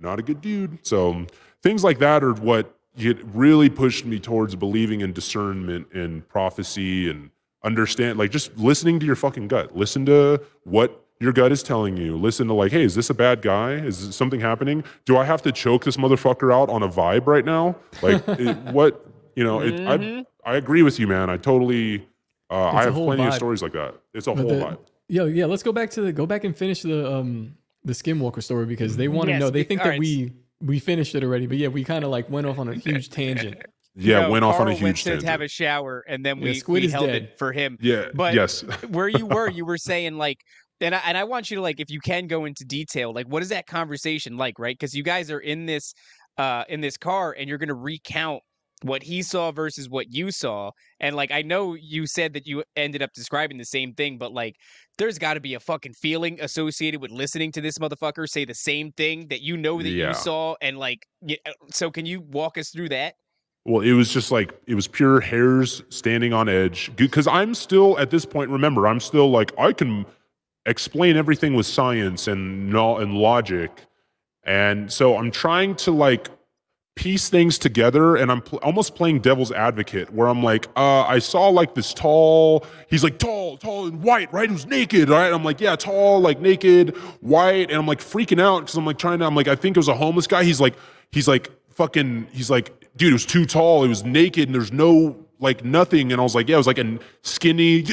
not a good dude. So things like that are what it really pushed me towards believing in discernment and prophecy and understand like just listening to your fucking gut. Listen to what your gut is telling you. Listen to like hey is this a bad guy? Is something happening? Do i have to choke this motherfucker out on a vibe right now? Like *laughs* it, what you know it, Mhm. I, I agree with you man. I totally uh, It's i a have whole plenty of stories like that. It's a But whole the- vibe. Yo, yeah, let's go back to the go back and finish the um the Skinwalker story because they want to Yes, know. They think all that we we finished it already, but yeah, we kind of like went off on a *laughs* huge tangent. yeah No, went off on a Carl went huge to tangent have a shower, and then Yeah, we, Squid we is held dead. it for him. yeah But- yes *laughs* Where you were, you were *laughs* saying like, and I, and I want you to like, if you can go into detail, like, what is that conversation like, right? Because you guys are in this, uh, in this car, and you're gonna recount what he saw versus what you saw, and like, I know you said that you ended up describing the same thing, but like, there's got to be a fucking feeling associated with listening to this motherfucker say the same thing that you know that Yeah. you saw, and like, uh, so can you walk us through that? Well, it was just like it was pure hairs standing on edge. Because I'm still at this point. Remember, I'm still like I can explain everything with science and and logic, and so I'm trying to like piece things together. And I'm pl- almost playing devil's advocate, where I'm like, uh, I saw like this tall. He's like tall, tall and white, right? Was naked, right? I'm like, yeah, tall, like naked, white, and I'm like freaking out because I'm like trying to. I'm like, I think it was a homeless guy. He's like, he's like fucking. He's like, dude, it was too tall. It was naked, and there's no like nothing. And I was like, yeah, it was like a skinny,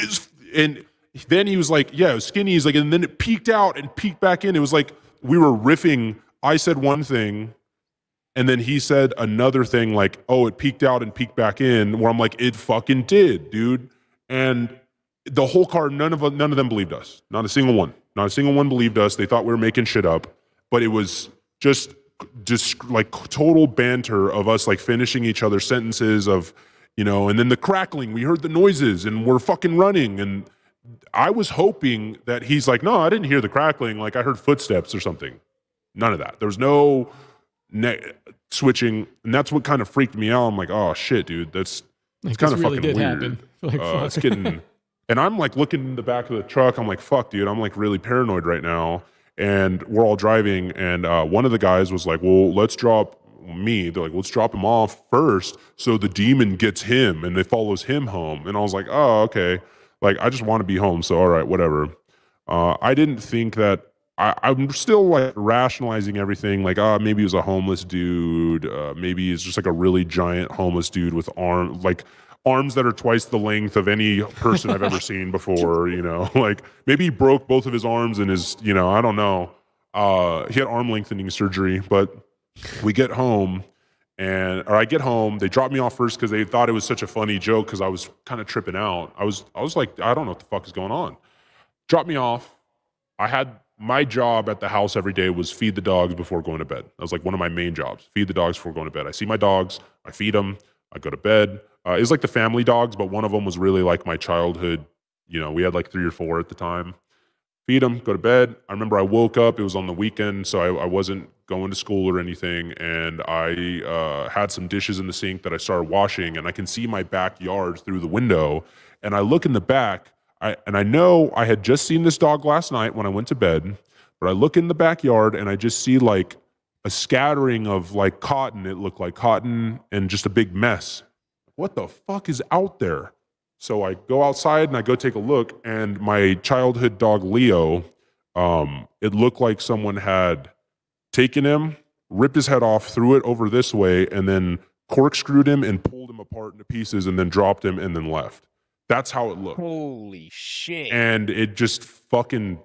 and then he was like, yeah, it was skinny. He's like, and then it peeked out and peeked back in. It was like we were riffing. I said one thing, and then he said another thing like, oh, it peeked out and peeked back in, where I'm like, it fucking did, dude. And the whole car, none of none of them believed us. Not a single one. Not a single one believed us. They thought we were making shit up. But it was just just like total banter of us like finishing each other's sentences of, you know, and then the crackling, we heard the noises and we're fucking running. And I was hoping that he's like, no, I didn't hear the crackling. Like I heard footsteps or something. None of that. There was no ne- switching, and that's what kind of freaked me out. I'm like, oh shit, dude, that's Like, it's kind of really fucking weird. *laughs* Like, Uh, it's getting, and I'm like looking in the back of the truck. I'm like, fuck, dude, I'm like really paranoid right now. And we're all driving, and uh, one of the guys was like, well, let's drop me. They're like, let's drop him off first, so the demon gets him and it follows him home. And I was like, oh, okay. Like, I just want to be home, so all right, whatever. Uh, I didn't think that. I, I'm still like rationalizing everything. Like, ah, maybe he was a homeless dude. Uh, maybe he's just like a really giant homeless dude with arm, like arms that are twice the length of any person I've ever *laughs* seen before. You know, *laughs* like maybe he broke both of his arms and his, you know, I don't know. Uh, he had arm lengthening surgery, but we get home and or I get home. They drop me off first because they thought it was such a funny joke because I was kind of tripping out. I was I was like, I don't know what the fuck is going on. Drop me off. I had my job at the house every day was feed the dogs before going to bed. That was like one of my main jobs. Feed the dogs before going to bed. I see my dogs, I feed them, I go to bed. Uh, it was like the family dogs, but one of them was really like my childhood. You know, we had like three or four at the time. Feed them, go to bed. I remember I woke up. It was on the weekend, so I, I wasn't going to school or anything. And I uh, had some dishes in the sink that I started washing, and I can see my backyard through the window. And I look in the back, I, and I know I had just seen this dog last night when I went to bed, but I look in the backyard and I just see like a scattering of like cotton. It looked like cotton and just a big mess. What the fuck is out there? So I go outside and I go take a look, and my childhood dog Leo, um, it looked like someone had taken him, ripped his head off, threw it over this way, and then corkscrewed him and pulled him apart into pieces, and then dropped him and then left. That's how it looked Holy shit! and it just fucking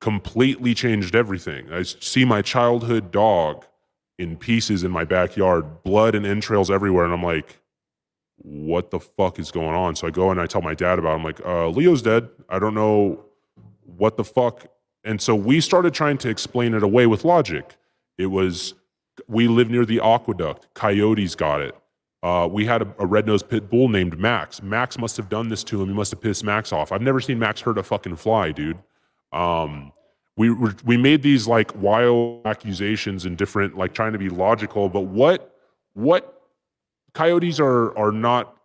completely changed everything. I see my childhood dog in pieces in my backyard, blood and entrails everywhere, and I'm like, what the fuck is going on? So I go and I tell my dad about it. I'm like, uh, Leo's dead. I don't know what the fuck. And so we started trying to explain it away with logic. It was, we live near the aqueduct. Coyotes got it. Uh, we had a, a red-nosed pit bull named Max. Max must have done this to him. He must have pissed Max off. I've never seen Max hurt a fucking fly, dude. Um, we were we made these like wild accusations and different like trying to be logical but what what coyotes are are not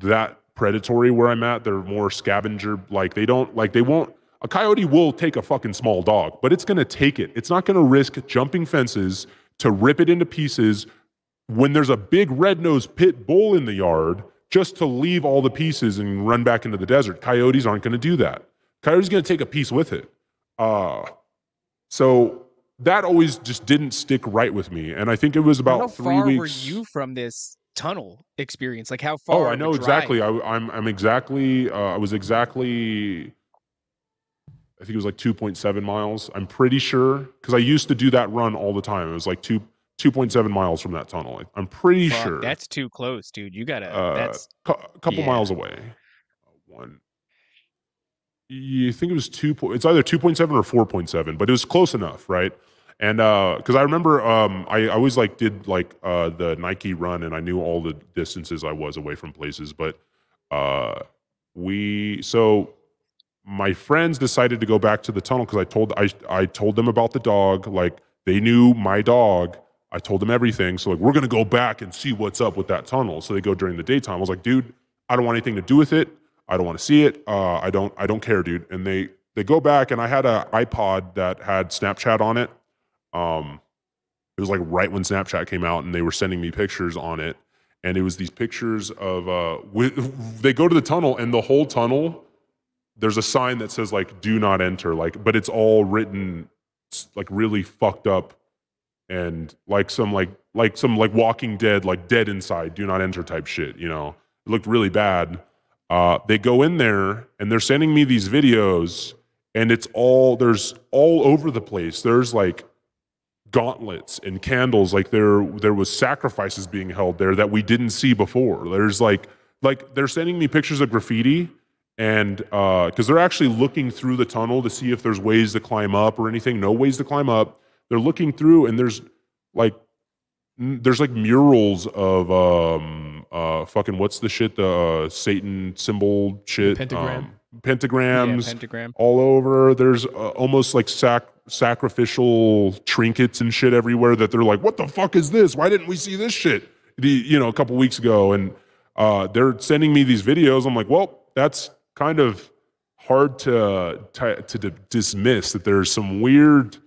that predatory where i'm at they're more scavenger like they don't like they won't a coyote will take a fucking small dog but it's to take it it's not to risk jumping fences to rip it into pieces when there's a big red-nosed pit bull in the yard just to leave all the pieces and run back into the desert coyotes aren't going to do that coyote's going to take a piece with it uh, so that always just didn't stick right with me. And I think it was about how three far weeks. were you from this tunnel experience? Like how far? Oh, I know exactly. I, I'm I'm exactly. Uh, I was exactly. I think it was like 2.7 miles. I'm pretty sure because I used to do that run all the time. It was like two 2.7 miles from that tunnel. I'm pretty Fuck, sure. that's too close, dude. You gotta. uh, that's cou- a couple yeah. miles away. One. You think it was two? po- It's either two point seven or four point seven, but it was close enough, right? And because I remember, um, I, I always like did like uh, the Nike run, and I knew all the distances I was away from places. But uh, we so my friends decided to go back to the tunnel because I told I I told them about the dog. Like they knew my dog. I told them everything. So like we're gonna go back and see what's up with that tunnel. So they go during the daytime. I was like, dude, I don't want anything to do with it. I don't want to see it. Uh, I don't I don't care, dude. And they they go back and I had a iPod that had Snapchat on it. Um, it was like right when Snapchat came out, and they were sending me pictures on it. And it was these pictures of uh, with, they go to the tunnel, and the whole tunnel there's a sign that says like "Do not enter," like, but it's all written like really fucked up and like some like like some like Walking Dead, like dead inside, "Do not enter" type shit. You know, it looked really bad. Uh, they go in there and they're sending me these videos, and it's all there's all over the place. There's like gauntlets and candles like there there was sacrifices being held there that we didn't see before there's like like they're sending me pictures of graffiti and uh because they're actually looking through the tunnel to see if there's ways to climb up or anything no ways to climb up they're looking through and there's like there's like murals of um uh fucking what's the shit the uh, satan symbol shit pentagram. um, pentagrams yeah, pentagram. all over. There's uh, almost like sac- sacrificial trinkets and shit everywhere that they're like, "What the fuck is this? Why didn't we see this shit?" The you know a couple weeks ago, and uh, they're sending me these videos. I'm like, well, that's kind of hard to to, to d- dismiss that there's some weird.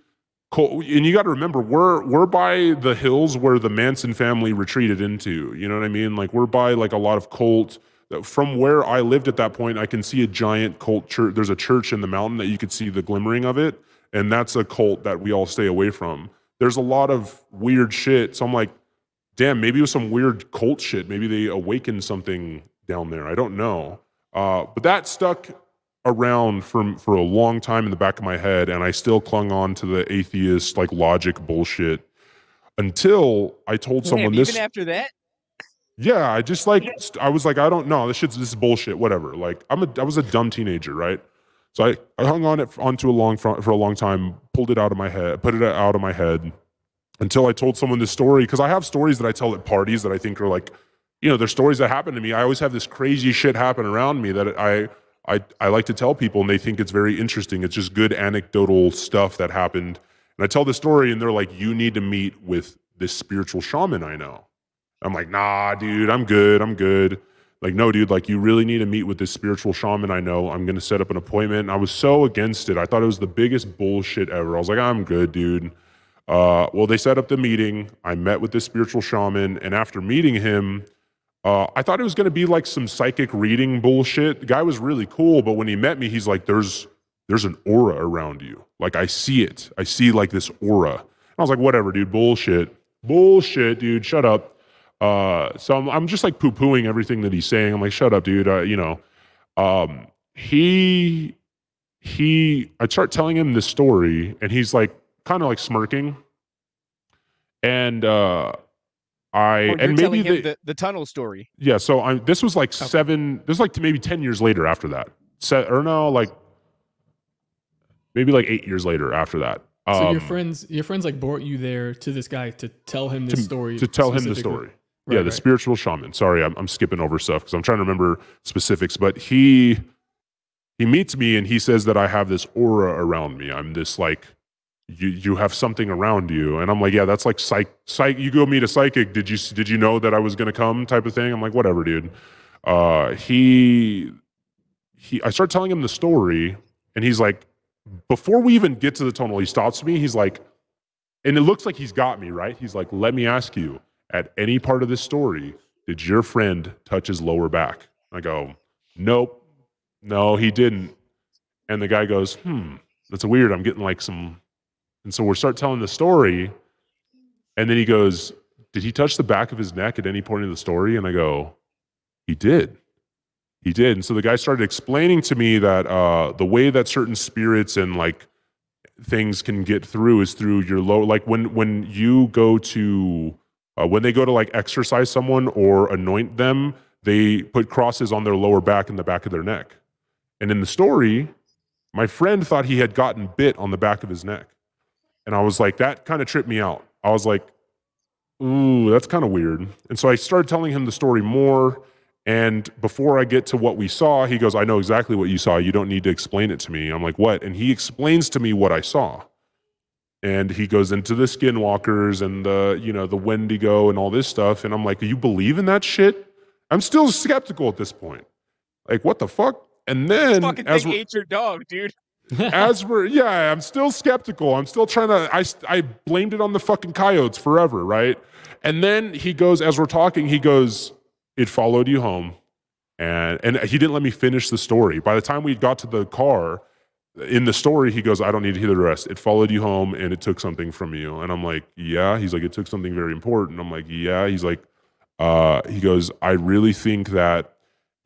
And you got to remember, we're we're by the hills where the Manson family retreated into. You know what I mean? Like we're by like a lot of cult from where I lived at that point, I can see a giant cult church. There's a church in the mountain that you could see the glimmering of it, and that's a cult that we all stay away from. There's a lot of weird shit. So I'm like, damn, maybe it was some weird cult shit. Maybe they awakened something down there. I don't know. Uh, but that stuck around for for a long time in the back of my head, and I still clung on to the atheist like logic bullshit until I told someone this. even after that. Yeah, I just like I was like, I don't know. This shit's this is bullshit. Whatever. Like I'm a I was a dumb teenager, right? So I, I hung on it onto a long for, for a long time, pulled it out of my head, put it out of my head until I told someone this story because I have stories that I tell at parties that I think are like, you know, they're stories that happen to me. I always have this crazy shit happen around me that I I I like to tell people and they think it's very interesting. It's just good anecdotal stuff that happened. And I tell the story and they're like, you need to meet with this spiritual shaman I know. I'm like, nah, dude, I'm good. I'm good. Like, no, dude, like, you really need to meet with this spiritual shaman I know. I'm going to set up an appointment. And I was so against it. I thought it was the biggest bullshit ever. I was like, I'm good, dude. Uh, well, they set up the meeting. I met with this spiritual shaman. And after meeting him, uh, I thought it was going to be like some psychic reading bullshit. The guy was really cool. But when he met me, he's like, there's, there's an aura around you. Like, I see it. I see like this aura. And I was like, whatever, dude, bullshit. Bullshit, dude, shut up. Uh, so I'm, I'm just like poo pooing everything that he's saying. I'm like, shut up, dude. Uh, you know, um, he, he, I start telling him this story and he's like, kind of like smirking. And, uh, I, Oh, you're and maybe telling him they, the, the tunnel story. yeah, so I'm. this was like seven. This was like maybe ten years later after that. Se- or no, like maybe like eight years later after that. So your Um, friends, your friends like brought you there to this guy to tell him this to, story. to tell him the story. Right, yeah, the right. spiritual shaman. Sorry, I'm, I'm skipping over stuff because I'm trying to remember specifics. But he he meets me and he says that I have this aura around me. I'm this like you you have something around you. And i'm like yeah that's like psych psych you go meet a psychic. Did you did you know that i was going to come type of thing? I'm like whatever dude. Uh he he i start telling him the story and he's like before we even get to the tunnel he stops me. He's like and it looks like he's got me right? He's like let me ask you at any part of this story did your friend touch his lower back? I go nope. No he didn't. And the guy goes hmm that's weird. I'm getting like some and so we start telling the story. And then he goes, Did he touch the back of his neck at any point in the story? And I go, He did. He did. And so the guy started explaining to me that uh, the way that certain spirits and like things can get through is through your low, like when when you go to uh, when they go to like exercise someone or anoint them, they put crosses on their lower back and the back of their neck. And in the story, my friend thought he had gotten bit on the back of his neck. And I was like, that kind of tripped me out. I was like, ooh, that's kind of weird. And so I started telling him the story more. And before I get to what we saw, he goes, I know exactly what you saw. You don't need to explain it to me. I'm like, what? And he explains to me what I saw. And he goes into the skinwalkers and the, you know, the Wendigo and all this stuff. And I'm like, you believe in that shit? I'm still skeptical at this point. Like, what the fuck? And then Fucking as thing we're- ate your dog, dude. *laughs* as we're yeah i'm still skeptical. I'm still trying to i i blamed it on the fucking coyotes forever right? And then he goes as we're talking he goes it followed you home. And and he didn't let me finish the story. By the time we got to the car in the story he goes i don't need to hear the rest. It followed you home and it took something from you. And i'm like yeah. He's like it took something very important. I'm like yeah. He's like uh he goes i really think that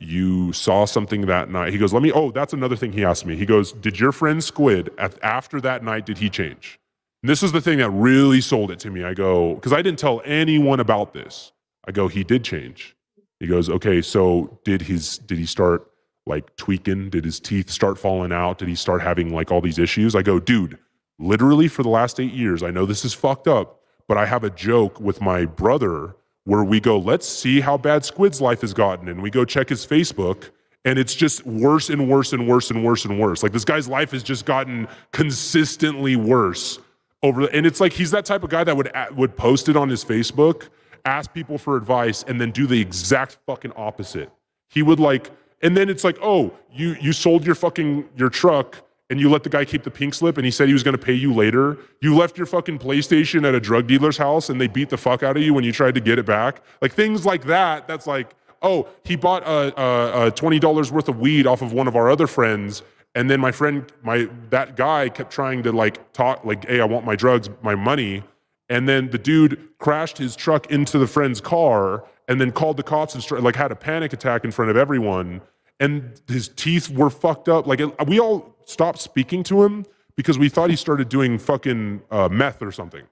you saw something that night. He goes, Let me, oh, that's another thing he asked me. He goes, Did your friend Squid, after that night, did he change? And this is the thing that really sold it to me. I go, because I didn't tell anyone about this. I go, He did change. He goes, Okay, so did his, did he start like tweaking? Did his teeth start falling out? Did he start having like all these issues? I go, Dude, literally for the last eight years, I know this is fucked up, but I have a joke with my brother where we go, let's see how bad Squid's life has gotten. And we go check his Facebook, and it's just worse and worse and worse and worse and worse. Like this guy's life has just gotten consistently worse over The, and it's like he's that type of guy that would would post it on his Facebook, ask people for advice, and then do the exact fucking opposite. He would like, and then it's like, oh, you you sold your fucking your truck and you let the guy keep the pink slip and he said he was going to pay you later. You left your fucking PlayStation at a drug dealer's house and they beat the fuck out of you when you tried to get it back. Like things like that. That's like, oh, he bought a, a, a twenty dollars worth of weed off of one of our other friends, and then my friend, my that guy kept trying to like talk, like, hey, I want my drugs, my money, and then the dude crashed his truck into the friend's car and then called the cops and like had a panic attack in front of everyone and his teeth were fucked up. Like we all stopped speaking to him because we thought he started doing fucking uh, meth or something.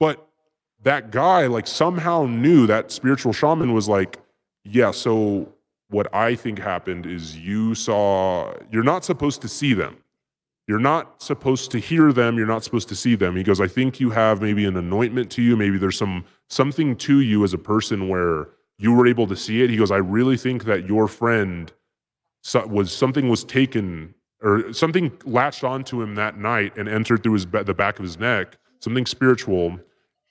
But that guy, like somehow knew that spiritual shaman was like, yeah. So what I think happened is you saw. You're not supposed to see them. You're not supposed to hear them. You're not supposed to see them. He goes, I think you have maybe an anointment to you. Maybe there's some something to you as a person where you were able to see it. He goes, I really think that your friend was something was taken or something latched onto him that night and entered through his the back of his neck, something spiritual.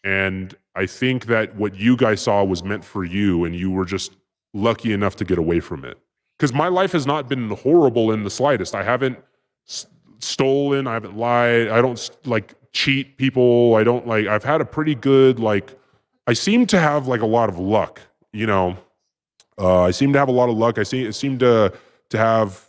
And I think that what you guys saw was meant for you, and you were just lucky enough to get away from it. Because my life has not been horrible in the slightest. I haven't s- stolen. I haven't lied. I don't like cheat people. I don't like. I've had a pretty good like. I seem to have like a lot of luck. You know, uh, I seem to have a lot of luck. I see. I seem to to have.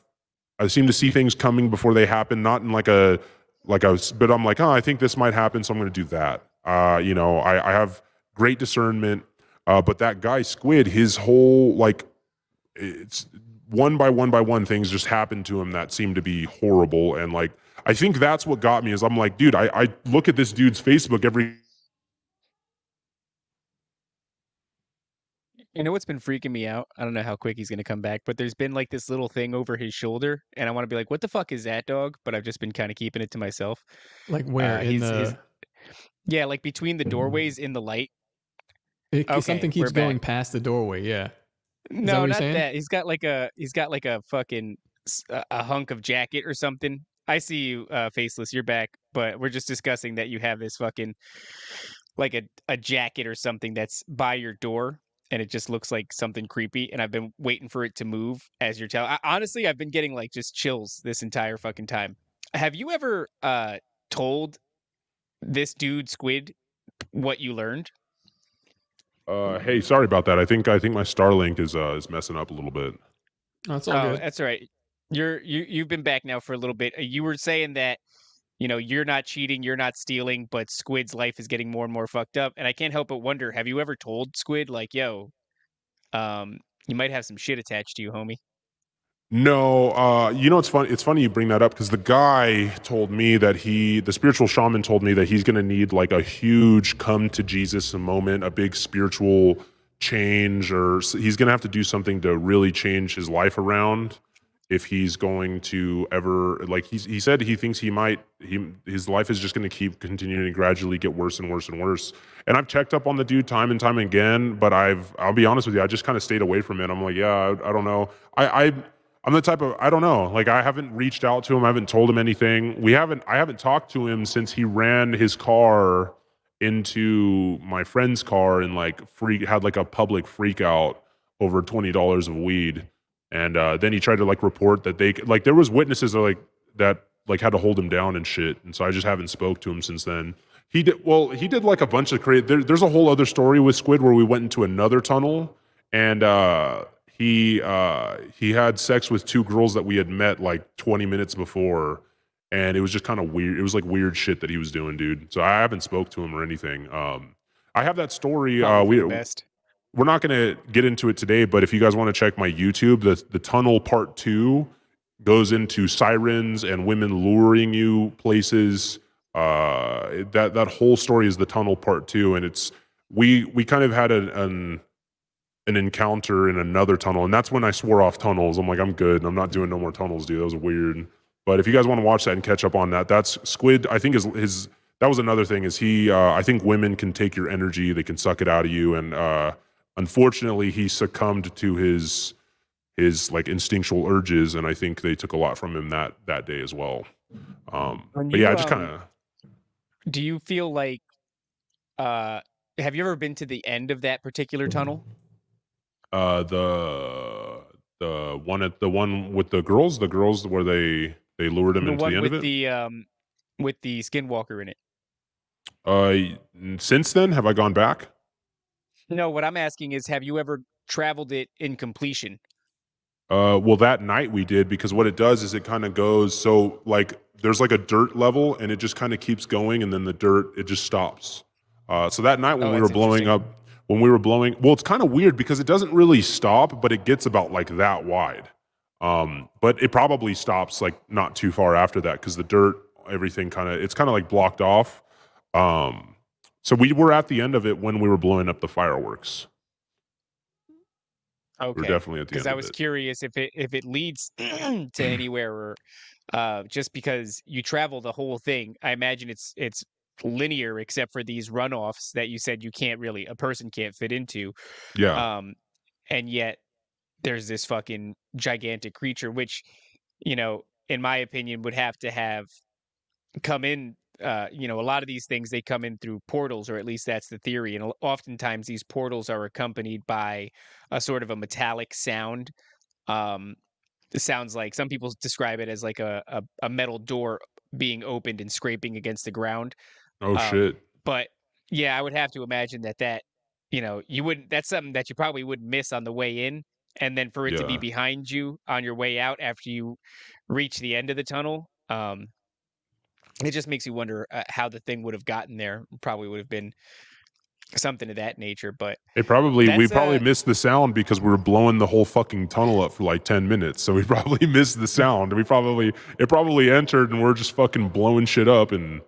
I seem to see things coming before they happen. Not in like a like a but I'm like, oh, I think this might happen, so I'm going to do that. Uh, you know, I, I have great discernment. Uh, but that guy Squid, his whole like, it's one by one by one things just happened to him that seemed to be horrible. And like, I think that's what got me is I'm like, dude, I, I look at this dude's Facebook every You know what's been freaking me out? I don't know how quick he's gonna come back, but there's been like this little thing over his shoulder, and I want to be like, "What the fuck is that, dog?" But I've just been kind of keeping it to myself. Like where Uh, in the his- Yeah, like between the doorways in the light. it, okay, something keeps going past the doorway. Yeah. No, what you're not saying? that. He's got like a he's got like a fucking a hunk of jacket or something. I see you, uh, faceless. You're back, but we're just discussing that you have this fucking like a a jacket or something that's by your door, and it just looks like something creepy. And I've been waiting for it to move as you're telling. Honestly, I've been getting like just chills this entire fucking time. Have you ever uh told this dude Squid what you learned? Uh, hey, sorry about that. I think I think my Starlink is uh, is messing up a little bit. That's all oh, good. that's all right. You're you you've been back now for a little bit. Uh, You were saying that you know you're not cheating, you're not stealing, but Squid's life is getting more and more fucked up. And I can't help but wonder: Have you ever told Squid like, "Yo, um, you might have some shit attached to you, homie"? No, uh, you know it's funny. It's funny you bring that up because the guy told me that he, the spiritual shaman, told me that he's going to need like a huge come to Jesus moment, a big spiritual change, or he's going to have to do something to really change his life around if he's going to ever like he's, he said he thinks he might he his life is just going to keep continuing to gradually get worse and worse and worse. And i've checked up on the dude time and time again but i've i'll be honest with you i just kind of stayed away from it. I'm like yeah i, I don't know. I i i'm the type of i don't know. Like i haven't reached out to him. I haven't told him anything. We haven't i haven't talked to him since he ran his car into my friend's car and like freak had like a public freak out over $20 of weed and uh, then he tried to like report that they like there was witnesses that like that like had to hold him down and shit. And so i just haven't spoke to him since then. He did well he did like a bunch of create there, there's a whole other story with squid where we went into another tunnel and uh he uh he had sex with two girls that we had met like 20 minutes before. And it was just kind of weird it was like weird shit that he was doing dude. So i haven't spoke to him or anything. Um i have that story uh we best. We're not going to get into it today, but if you guys want to check my YouTube, the the tunnel part two goes into sirens and women luring you places. Uh, that that whole story is the tunnel part two, and it's we we kind of had an, an an encounter in another tunnel, and that's when I swore off tunnels. I'm like, I'm good. I'm not doing no more tunnels, dude. That was weird. But if you guys want to watch that and catch up on that, that's Squid. I think is his. That was another thing. Is he? Uh, I think women can take your energy. They can suck it out of you, and uh, unfortunately, he succumbed to his his like instinctual urges, and I think they took a lot from him that that day as well. Um, When but yeah, I just um, kind of Do you feel like uh have you ever been to the end of that particular tunnel? uh, the the one at the one with the girls, the girls where they they lured him the into the end with of it. the um with the skinwalker in it. Uh, since then, have I gone back? No, what I'm asking is have you ever traveled it in completion? Uh, well, that night we did because what it does is it kind of goes so like there's like a dirt level and it just kind of keeps going and then the dirt it just stops. Uh, so that night when Oh, we were blowing up, when we were blowing, well, it's kind of weird because it doesn't really stop, but it gets about like that wide. Um, but it probably stops like not too far after that because the dirt, everything kind of it's kind of like blocked off. Um, so we were at the end of it when we were blowing up the fireworks. Okay. We're definitely at the because I of was curious if it if it leads *clears throat* to *clears throat* anywhere or uh, just because you travel the whole thing. I imagine it's it's linear except for these runoffs that you said you can't really a person can't fit into. Yeah. Um, and yet there's this fucking gigantic creature, which you know, in my opinion, would have to have come in. Uh, you know, a lot of these things they come in through portals, or at least that's the theory. And oftentimes these portals are accompanied by a sort of a metallic sound. Um, it sounds like some people describe it as like a, a, a metal door being opened and scraping against the ground. oh um, shit. But yeah, I would have to imagine that that you know you wouldn't. That's something that you probably wouldn't miss on the way in, and then for it to be behind you on your way out after you reach the end of the tunnel. Um, it just makes you wonder uh, how the thing would have gotten there. Probably would have been something of that nature. But It probably we probably uh, missed the sound because we were blowing the whole fucking tunnel up for like ten minutes. So we *laughs* probably missed the sound. We probably it probably entered and we're just fucking blowing shit up and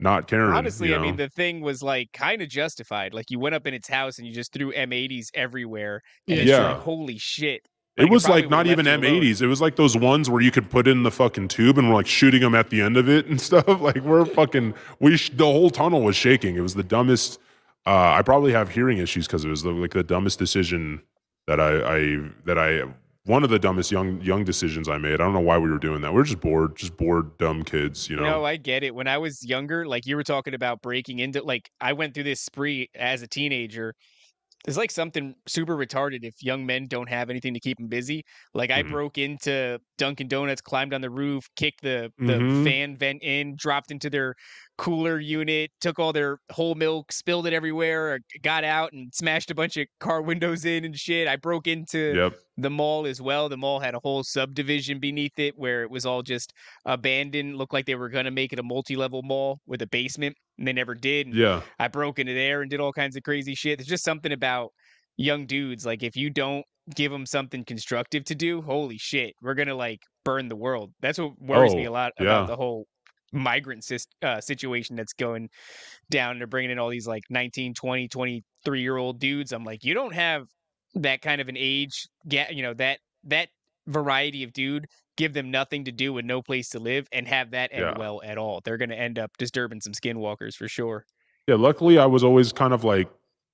not caring. honestly, you I mean, the thing was like kind of justified. Like you went up in its house and you just threw M80s everywhere. And it's Yeah. like, holy shit. It like, it was like not even left you alone. M80s. It was like those ones where you could put in the fucking tube and we're like shooting them at the end of it and *laughs* stuff. Like we're fucking we sh- the whole tunnel was shaking. It was the dumbest. Uh, I probably have hearing issues because it was the, like the dumbest decision that I, I that I one of the dumbest young young decisions I made. I don't know why we were doing that. We are just bored, just bored, dumb kids. You know. No, I get it. When I was younger, like you were talking about breaking into, like I went through this spree as a teenager. It's like something super retarded if young men don't have anything to keep them busy. Like I Mhm. broke into Dunkin' Donuts, climbed on the roof, kicked the the Mhm. fan vent in, dropped into their cooler unit, took all their whole milk, spilled it everywhere, got out and smashed a bunch of car windows in and shit. I broke into Yep. the mall as well. The mall had a whole subdivision beneath it where it was all just abandoned. Looked like they were gonna make it a multi-level mall with a basement, and they never did. And Yeah. I broke into there and did all kinds of crazy shit. There's just something about young dudes. Like if you don't give them something constructive to do, holy shit, we're gonna like burn the world. That's what worries me Oh, a lot yeah. about the whole migrant uh, situation that's going down. They're bringing in all these like 19, 20, 23 year old dudes. I'm like, you don't have that kind of an age, get you know that that variety of dude. Give them nothing to do and no place to live, and have that end Yeah. well at all. They're gonna end up disturbing some skinwalkers for sure. Yeah, luckily I was always kind of like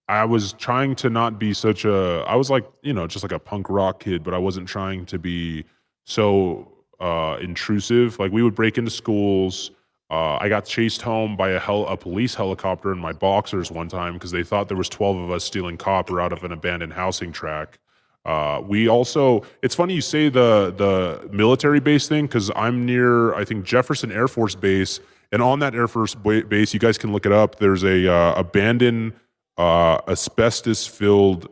I was trying to not be such a I was like, you know, just like a punk rock kid, but I wasn't trying to be so uh intrusive. Like we would break into schools. Uh, I got chased home by a hel- a police helicopter in my boxers one time because they thought there was 12 of us stealing copper out of an abandoned housing track. Uh, we also it's funny you say the the military base thing because I'm near I think Jefferson Air Force Base and on that Air Force ba- base you guys can look it up. There's a uh, abandoned uh, asbestos filled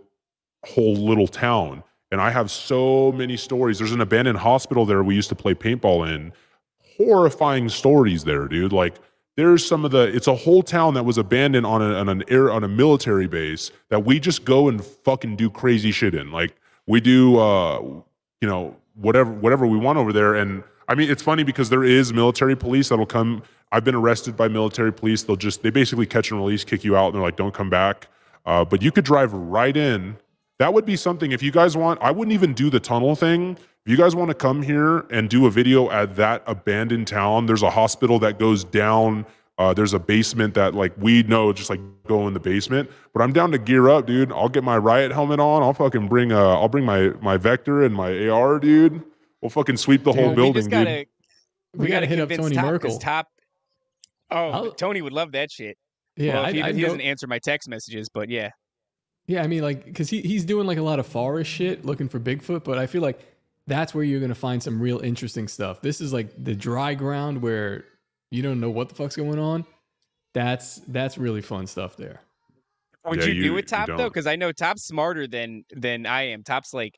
whole little town and I have so many stories. There's an abandoned hospital there we used to play paintball in. Horrifying stories there, dude. Like there's some of the it's a whole town that was abandoned on, a, on an air on a military base that we just go and fucking do crazy shit in like we do uh you know whatever whatever we want over there and i mean it's funny because there is military police that'll come i've been arrested by military police they'll just they basically catch and release kick you out and they're like don't come back uh, but you could drive right in that would be something if you guys want i wouldn't even do the tunnel thing if you guys want to come here and do a video at that abandoned town there's a hospital that goes down uh, there's a basement that like we know just like go in the basement but i'm down to gear up dude i'll get my riot helmet on i'll fucking bring uh i'll bring my my vector and my ar dude we'll fucking sweep the whole Dude, we building just gotta dude We we, gotta gotta, hit up convince Tony Top 'cause Merkel. Top. Oh, I'll- Tony would love that shit. Yeah, well, I'd- he, I'd he go- doesn't answer my text messages, but yeah. Yeah, I mean, like, because he, he's doing like a lot of forest shit looking for Bigfoot, but I feel like that's where you're going to find some real interesting stuff. This is like the dry ground where you don't know what the fuck's going on. That's that's really fun stuff there. Would Yeah, you, you- do it, Top though? Because I know Top's smarter than than I am. Top's like,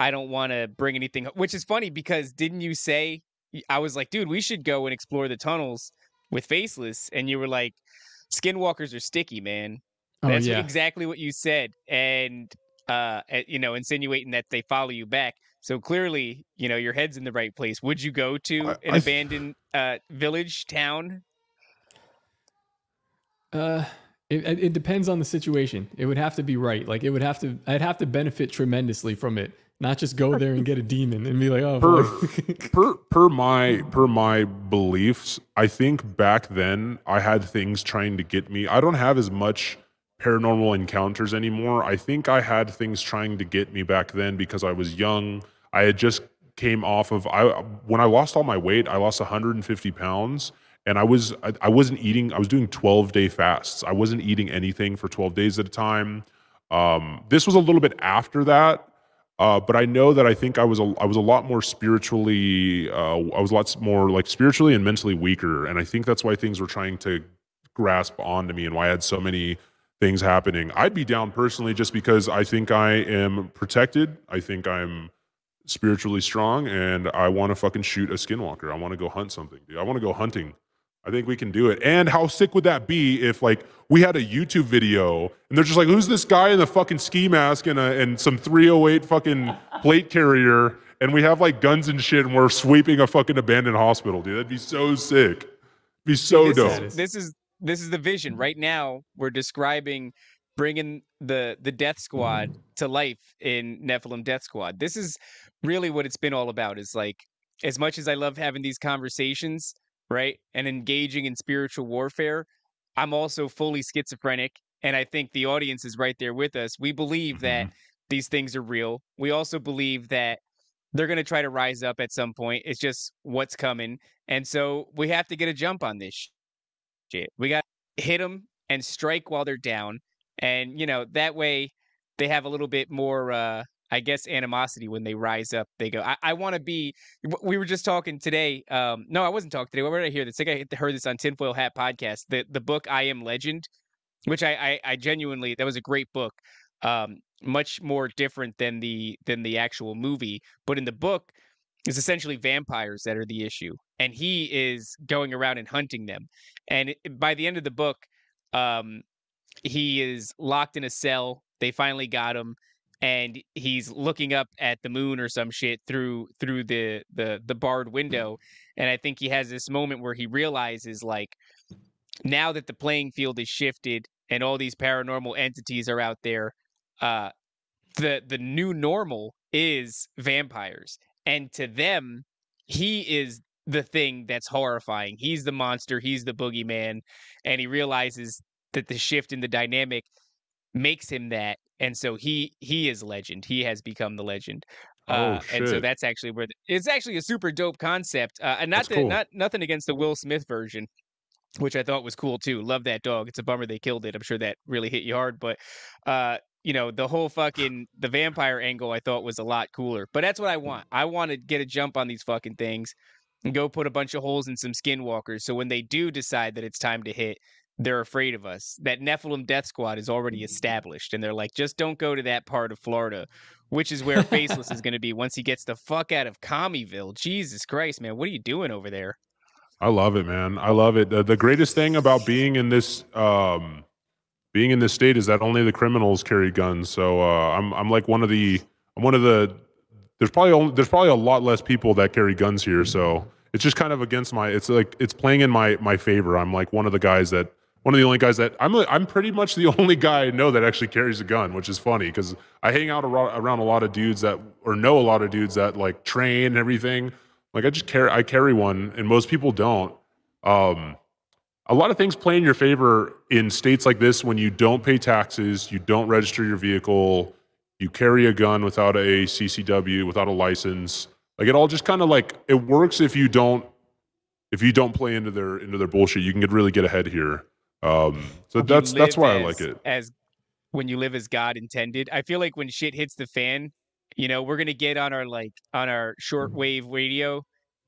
I don't want to bring anything. Which is funny because didn't you say? I was like, dude, we should go and explore the tunnels with Faceless, and you were like, skinwalkers are sticky, man. Oh, That's yeah. exactly what you said, and uh, you know, insinuating that they follow you back. So clearly, you know, your head's in the right place. Would you go to I- an I abandoned uh, village town? Uh, it, it it depends on the situation. It would have to be right. Like, it would have to, I'd have to benefit tremendously from it, not just go there and get a demon and be like, oh, Per- *laughs* per per my per my beliefs, I think back then I had things trying to get me. I don't have as much paranormal encounters anymore. I think I had things trying to get me back then because I was young. I had just came off of I when I lost all my weight, I lost 150 pounds and I was I, I wasn't eating. I was doing 12 day fasts. I wasn't eating anything for 12 days at a time. Um, this was a little bit after that. Uh, but I know that I think I was a I was a lot more spiritually uh, I was lots more like spiritually and mentally weaker, and I think that's why things were trying to grasp onto me and why I had so many things happening. I'd be down personally just because I think I am protected. I think I'm spiritually strong, and I want to fucking shoot a skinwalker. I want to go hunt something, dude. I want to go hunting. I think we can do it. And how sick would that be if like we had a YouTube video and they're just like, who's this guy in the fucking ski mask and a, and some 308 fucking plate carrier and we have like guns and shit and we're sweeping a fucking abandoned hospital, dude. That'd be so sick. Be so this dope. Is, this is this is the vision. Mm-hmm. Right now, we're describing bringing the the Death Squad mm-hmm. to life in Nephilim Death Squad. This is really what it's been all about. Is like as much as I love having these conversations, right, and engaging in spiritual warfare, I'm also fully schizophrenic, and I think the audience is right there with us. We believe that mm-hmm. these things are real. We also believe that they're going to try to rise up at some point. It's just what's coming. And so we have to get a jump on this shit. We got to hit them and strike while they're down. And, you know, that way they have a little bit more, uh, I guess, animosity when they rise up. They go, I, I want to be. We were just talking today. Um, no, I wasn't talking today. Where did I hear this? I think I heard this on Tinfoil Hat podcast. The the book I Am Legend, which I, I, I genuinely that was a great book. Um, much more different than the than the actual movie. But in the book, it's essentially vampires that are the issue, and he is going around and hunting them. And by the end of the book, um, he is locked in a cell. They finally got him, and he's looking up at the moon or some shit through through the the the barred window. And I think he has this moment where he realizes like now that the playing field is shifted and all these paranormal entities are out there, uh, the the new normal is vampires, and to them, he is the thing that's horrifying. He's the monster. He's the boogeyman, and he realizes that the shift in the dynamic makes him that, and so he he is legend. He has become the legend. Oh, Uh, and so that's actually where the, it's actually a super dope concept. Uh, and not that cool. not nothing against the Will Smith version, which I thought was cool too. Love that dog. It's a bummer they killed it. I'm sure that really hit you hard, but uh, you know, the whole fucking the vampire angle I thought was a lot cooler. But that's what I want. I want to get a jump on these fucking things and go put a bunch of holes in some skinwalkers. So when they do decide that it's time to hit, they're afraid of us. That Nephilim Death Squad is already established, and they're like, just don't go to that part of Florida, which is where Faceless is going to be once he gets the fuck out of Commyville. Jesus Christ, man, what are you doing over there? I love it, man. I love it. The, the greatest thing about being in this um, being in this state is that only the criminals carry guns. So uh, I'm I'm like one of the I'm one of the there's probably only, there's probably a lot less people that carry guns here. So it's just kind of against my it's like it's playing in my my favor. I'm like one of the guys that one of the only guys that I'm a, I'm pretty much the *laughs* only guy I know that actually carries a gun, which is funny because I hang out around, around a lot of dudes that or know a lot of dudes that like train and everything. Like I just carry I carry one, and most people don't. Um, a lot of things play in your favor in states like this when you don't pay taxes, you don't register your vehicle, you carry a gun without a CCW, without a license. Like it all just kind of like it works if you don't if you don't play into their into their bullshit. You can get really get ahead here. Um, so you that's that's why I like it. As when you live as God intended, I feel like when shit hits the fan, you know, we're gonna get on our like on our shortwave radio,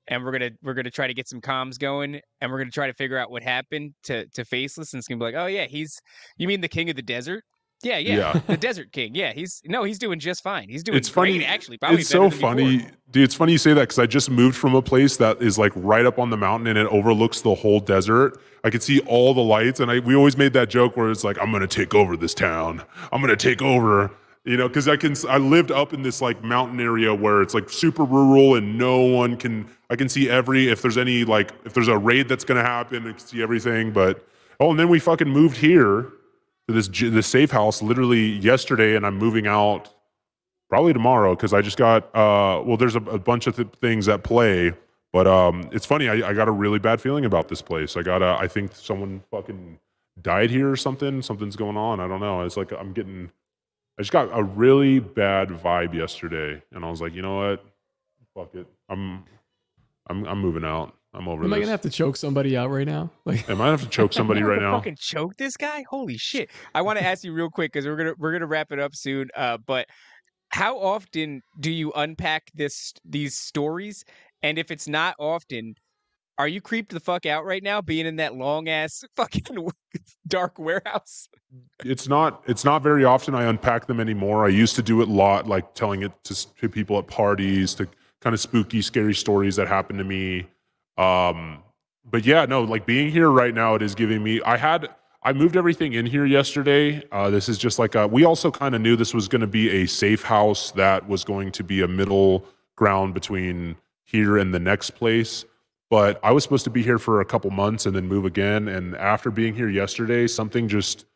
and we're gonna we're gonna try to get some comms going, and we're gonna try to figure out what happened to to Faceless, and it's gonna be like, oh yeah, he's you mean the king of the desert? Yeah, yeah, Yeah. the Desert King. Yeah, he's no, he's doing just fine. He's doing It's great, funny. actually. Probably it's so funny, before. dude. It's funny you say that because I just moved from a place that is like right up on the mountain and it overlooks the whole desert. I could see all the lights, and I we always made that joke where it's like, "I'm gonna take over this town. I'm gonna take over." You know, because I can. I lived up in this like mountain area where it's like super rural and no one can. I can see every if there's any like if there's a raid that's gonna happen, I can see everything. But oh, and then we fucking moved here to this this safe house literally yesterday, and I'm moving out probably tomorrow because I just got uh well there's a, a bunch of th- things at play but um it's funny I, I got a really bad feeling about this place I got a I think someone fucking died here or something something's going on I don't know it's like I'm getting I just got a really bad vibe yesterday and I was like you know what fuck it I'm I'm I'm moving out I'm over this. Am I gonna have to choke somebody out right now? *laughs* Like, am I gonna have to choke *laughs* somebody You right wanna now Fucking choke this guy? Holy shit! I want to ask you real quick because we're gonna we're gonna wrap it up soon. Uh, but how often do you unpack this these stories? And if it's not often, are you creeped the fuck out right now, being in that long ass *laughs* fucking dark warehouse? it's not it's not very often I unpack them anymore. I used to do it a lot, like telling it to, to people at parties, to kind of spooky, scary stories that happened to me. Um, but yeah, no, like being here right now, it is giving me. I had I moved everything in here yesterday. Uh, this is just like a, we also kind of knew this was going to be a safe house that was going to be a middle ground between here and the next place. But I was supposed to be here for a couple months and then move again. And after being here yesterday, something just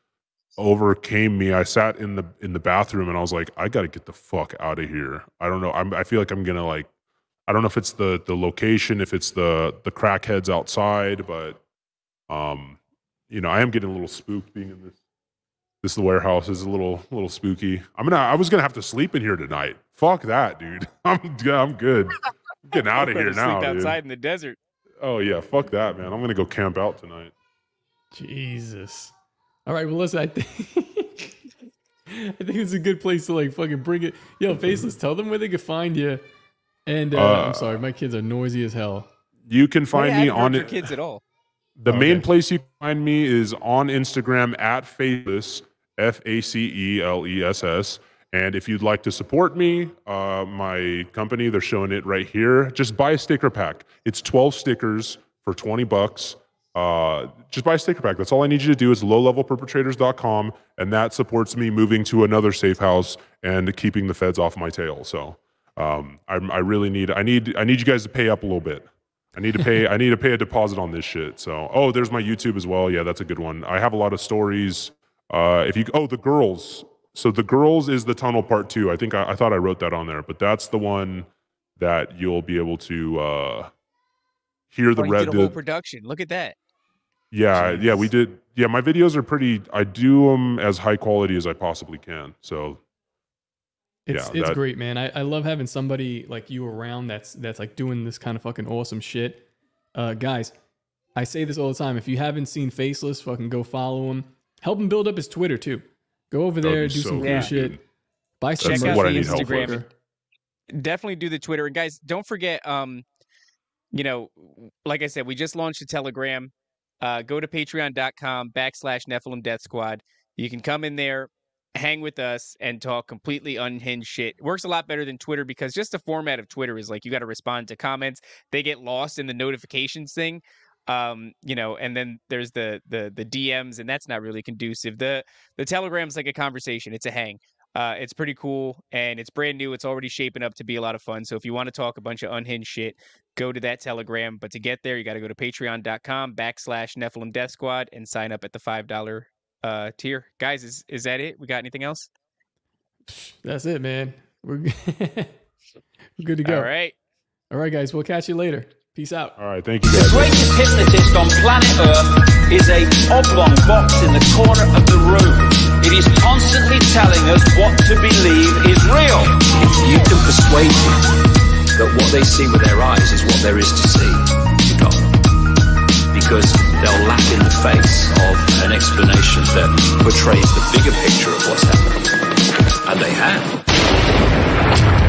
overcame me. I sat in the in the bathroom and I was like, I got to get the fuck out of here. I don't know. I'm, I feel like I'm gonna like, I don't know if it's the the location, if it's the the crackheads outside, but um, you know, I am getting a little spooked being in this this warehouse is a little little spooky. I'm gonna I was gonna have to sleep in here tonight. Fuck that, dude. *laughs* I'm I'm good. I'm getting *laughs* out of here now, Sleep dude. outside in the desert. Oh yeah, fuck that, man. I'm gonna go camp out tonight. Jesus. All right, well, listen, I think *laughs* I think it's a good place to like fucking bring it. Yo, faceless, tell them where they can find you. And uh, Uh, I'm sorry, my kids are noisy as hell. You can find yeah, me on your it. kids at all. *laughs* The Okay. main place you can find me is on Instagram at Faceless, F A C E L E S S. And if you'd like to support me, uh, my company, they're showing it right here. Just buy a sticker pack. It's 12 stickers for 20 bucks. Uh, just buy a sticker pack. That's all I need you to do is lowlevelperpetrators.com. And that supports me moving to another safe house and keeping the feds off my tail. So um, I, I really need, I need, I need you guys to pay up a little bit. I need to pay. I need to pay a deposit on this shit. So, oh, there's my YouTube as well. Yeah, that's a good one. I have a lot of stories. Uh, if you, oh, the girls. So the girls is the tunnel part two. I think I, I thought I wrote that on there, but that's the one that you'll be able to uh, hear the red. whole production. Look at that. yeah, yeah, we did. Yeah, my videos are pretty. I do them as high quality as I possibly can. So It's Yeah, it's that- great, man. I, I love having somebody like you around that's that's like doing this kind of fucking awesome shit. Uh, guys, I say this all the time. If you haven't seen Faceless, fucking go follow him. Help him build up his Twitter too. Go over there, be do so some cool Yeah. shit. Buy some That's Check out what I the need help Instagram. definitely do the Twitter. And guys, don't forget, um, you know, like I said, we just launched a Telegram. Uh, go to patreon.com backslash Nephilim Death Squad. You can come in there, hang with us, and talk completely unhinged shit. Works a lot better than Twitter because just the format of Twitter is like you got to respond to comments. They get lost in the notifications thing. Um, you know, and then there's the the the DMs, and that's not really conducive. The the Telegram's like a conversation. It's a hang. Uh, it's pretty cool and it's brand new. It's already shaping up to be a lot of fun. So if you want to talk a bunch of unhinged shit, go to that Telegram. But to get there, you got to go to patreon.com backslash Nephilim Death Squad and sign up at the $5 uh, tier. Guys, is, is that it? We got anything else? That's it, man. We're good. *laughs* We're good to go. All right. All right, guys. We'll catch you later. Peace out. All right, thank you The guys. greatest hypnotist on planet Earth is a oblong box in the corner of the room. It is constantly telling us what to believe is real. If you can persuade people that what they see with their eyes is what there is to see, you got them because they'll laugh in the face of an explanation that portrays the bigger picture of what's happening. And they have.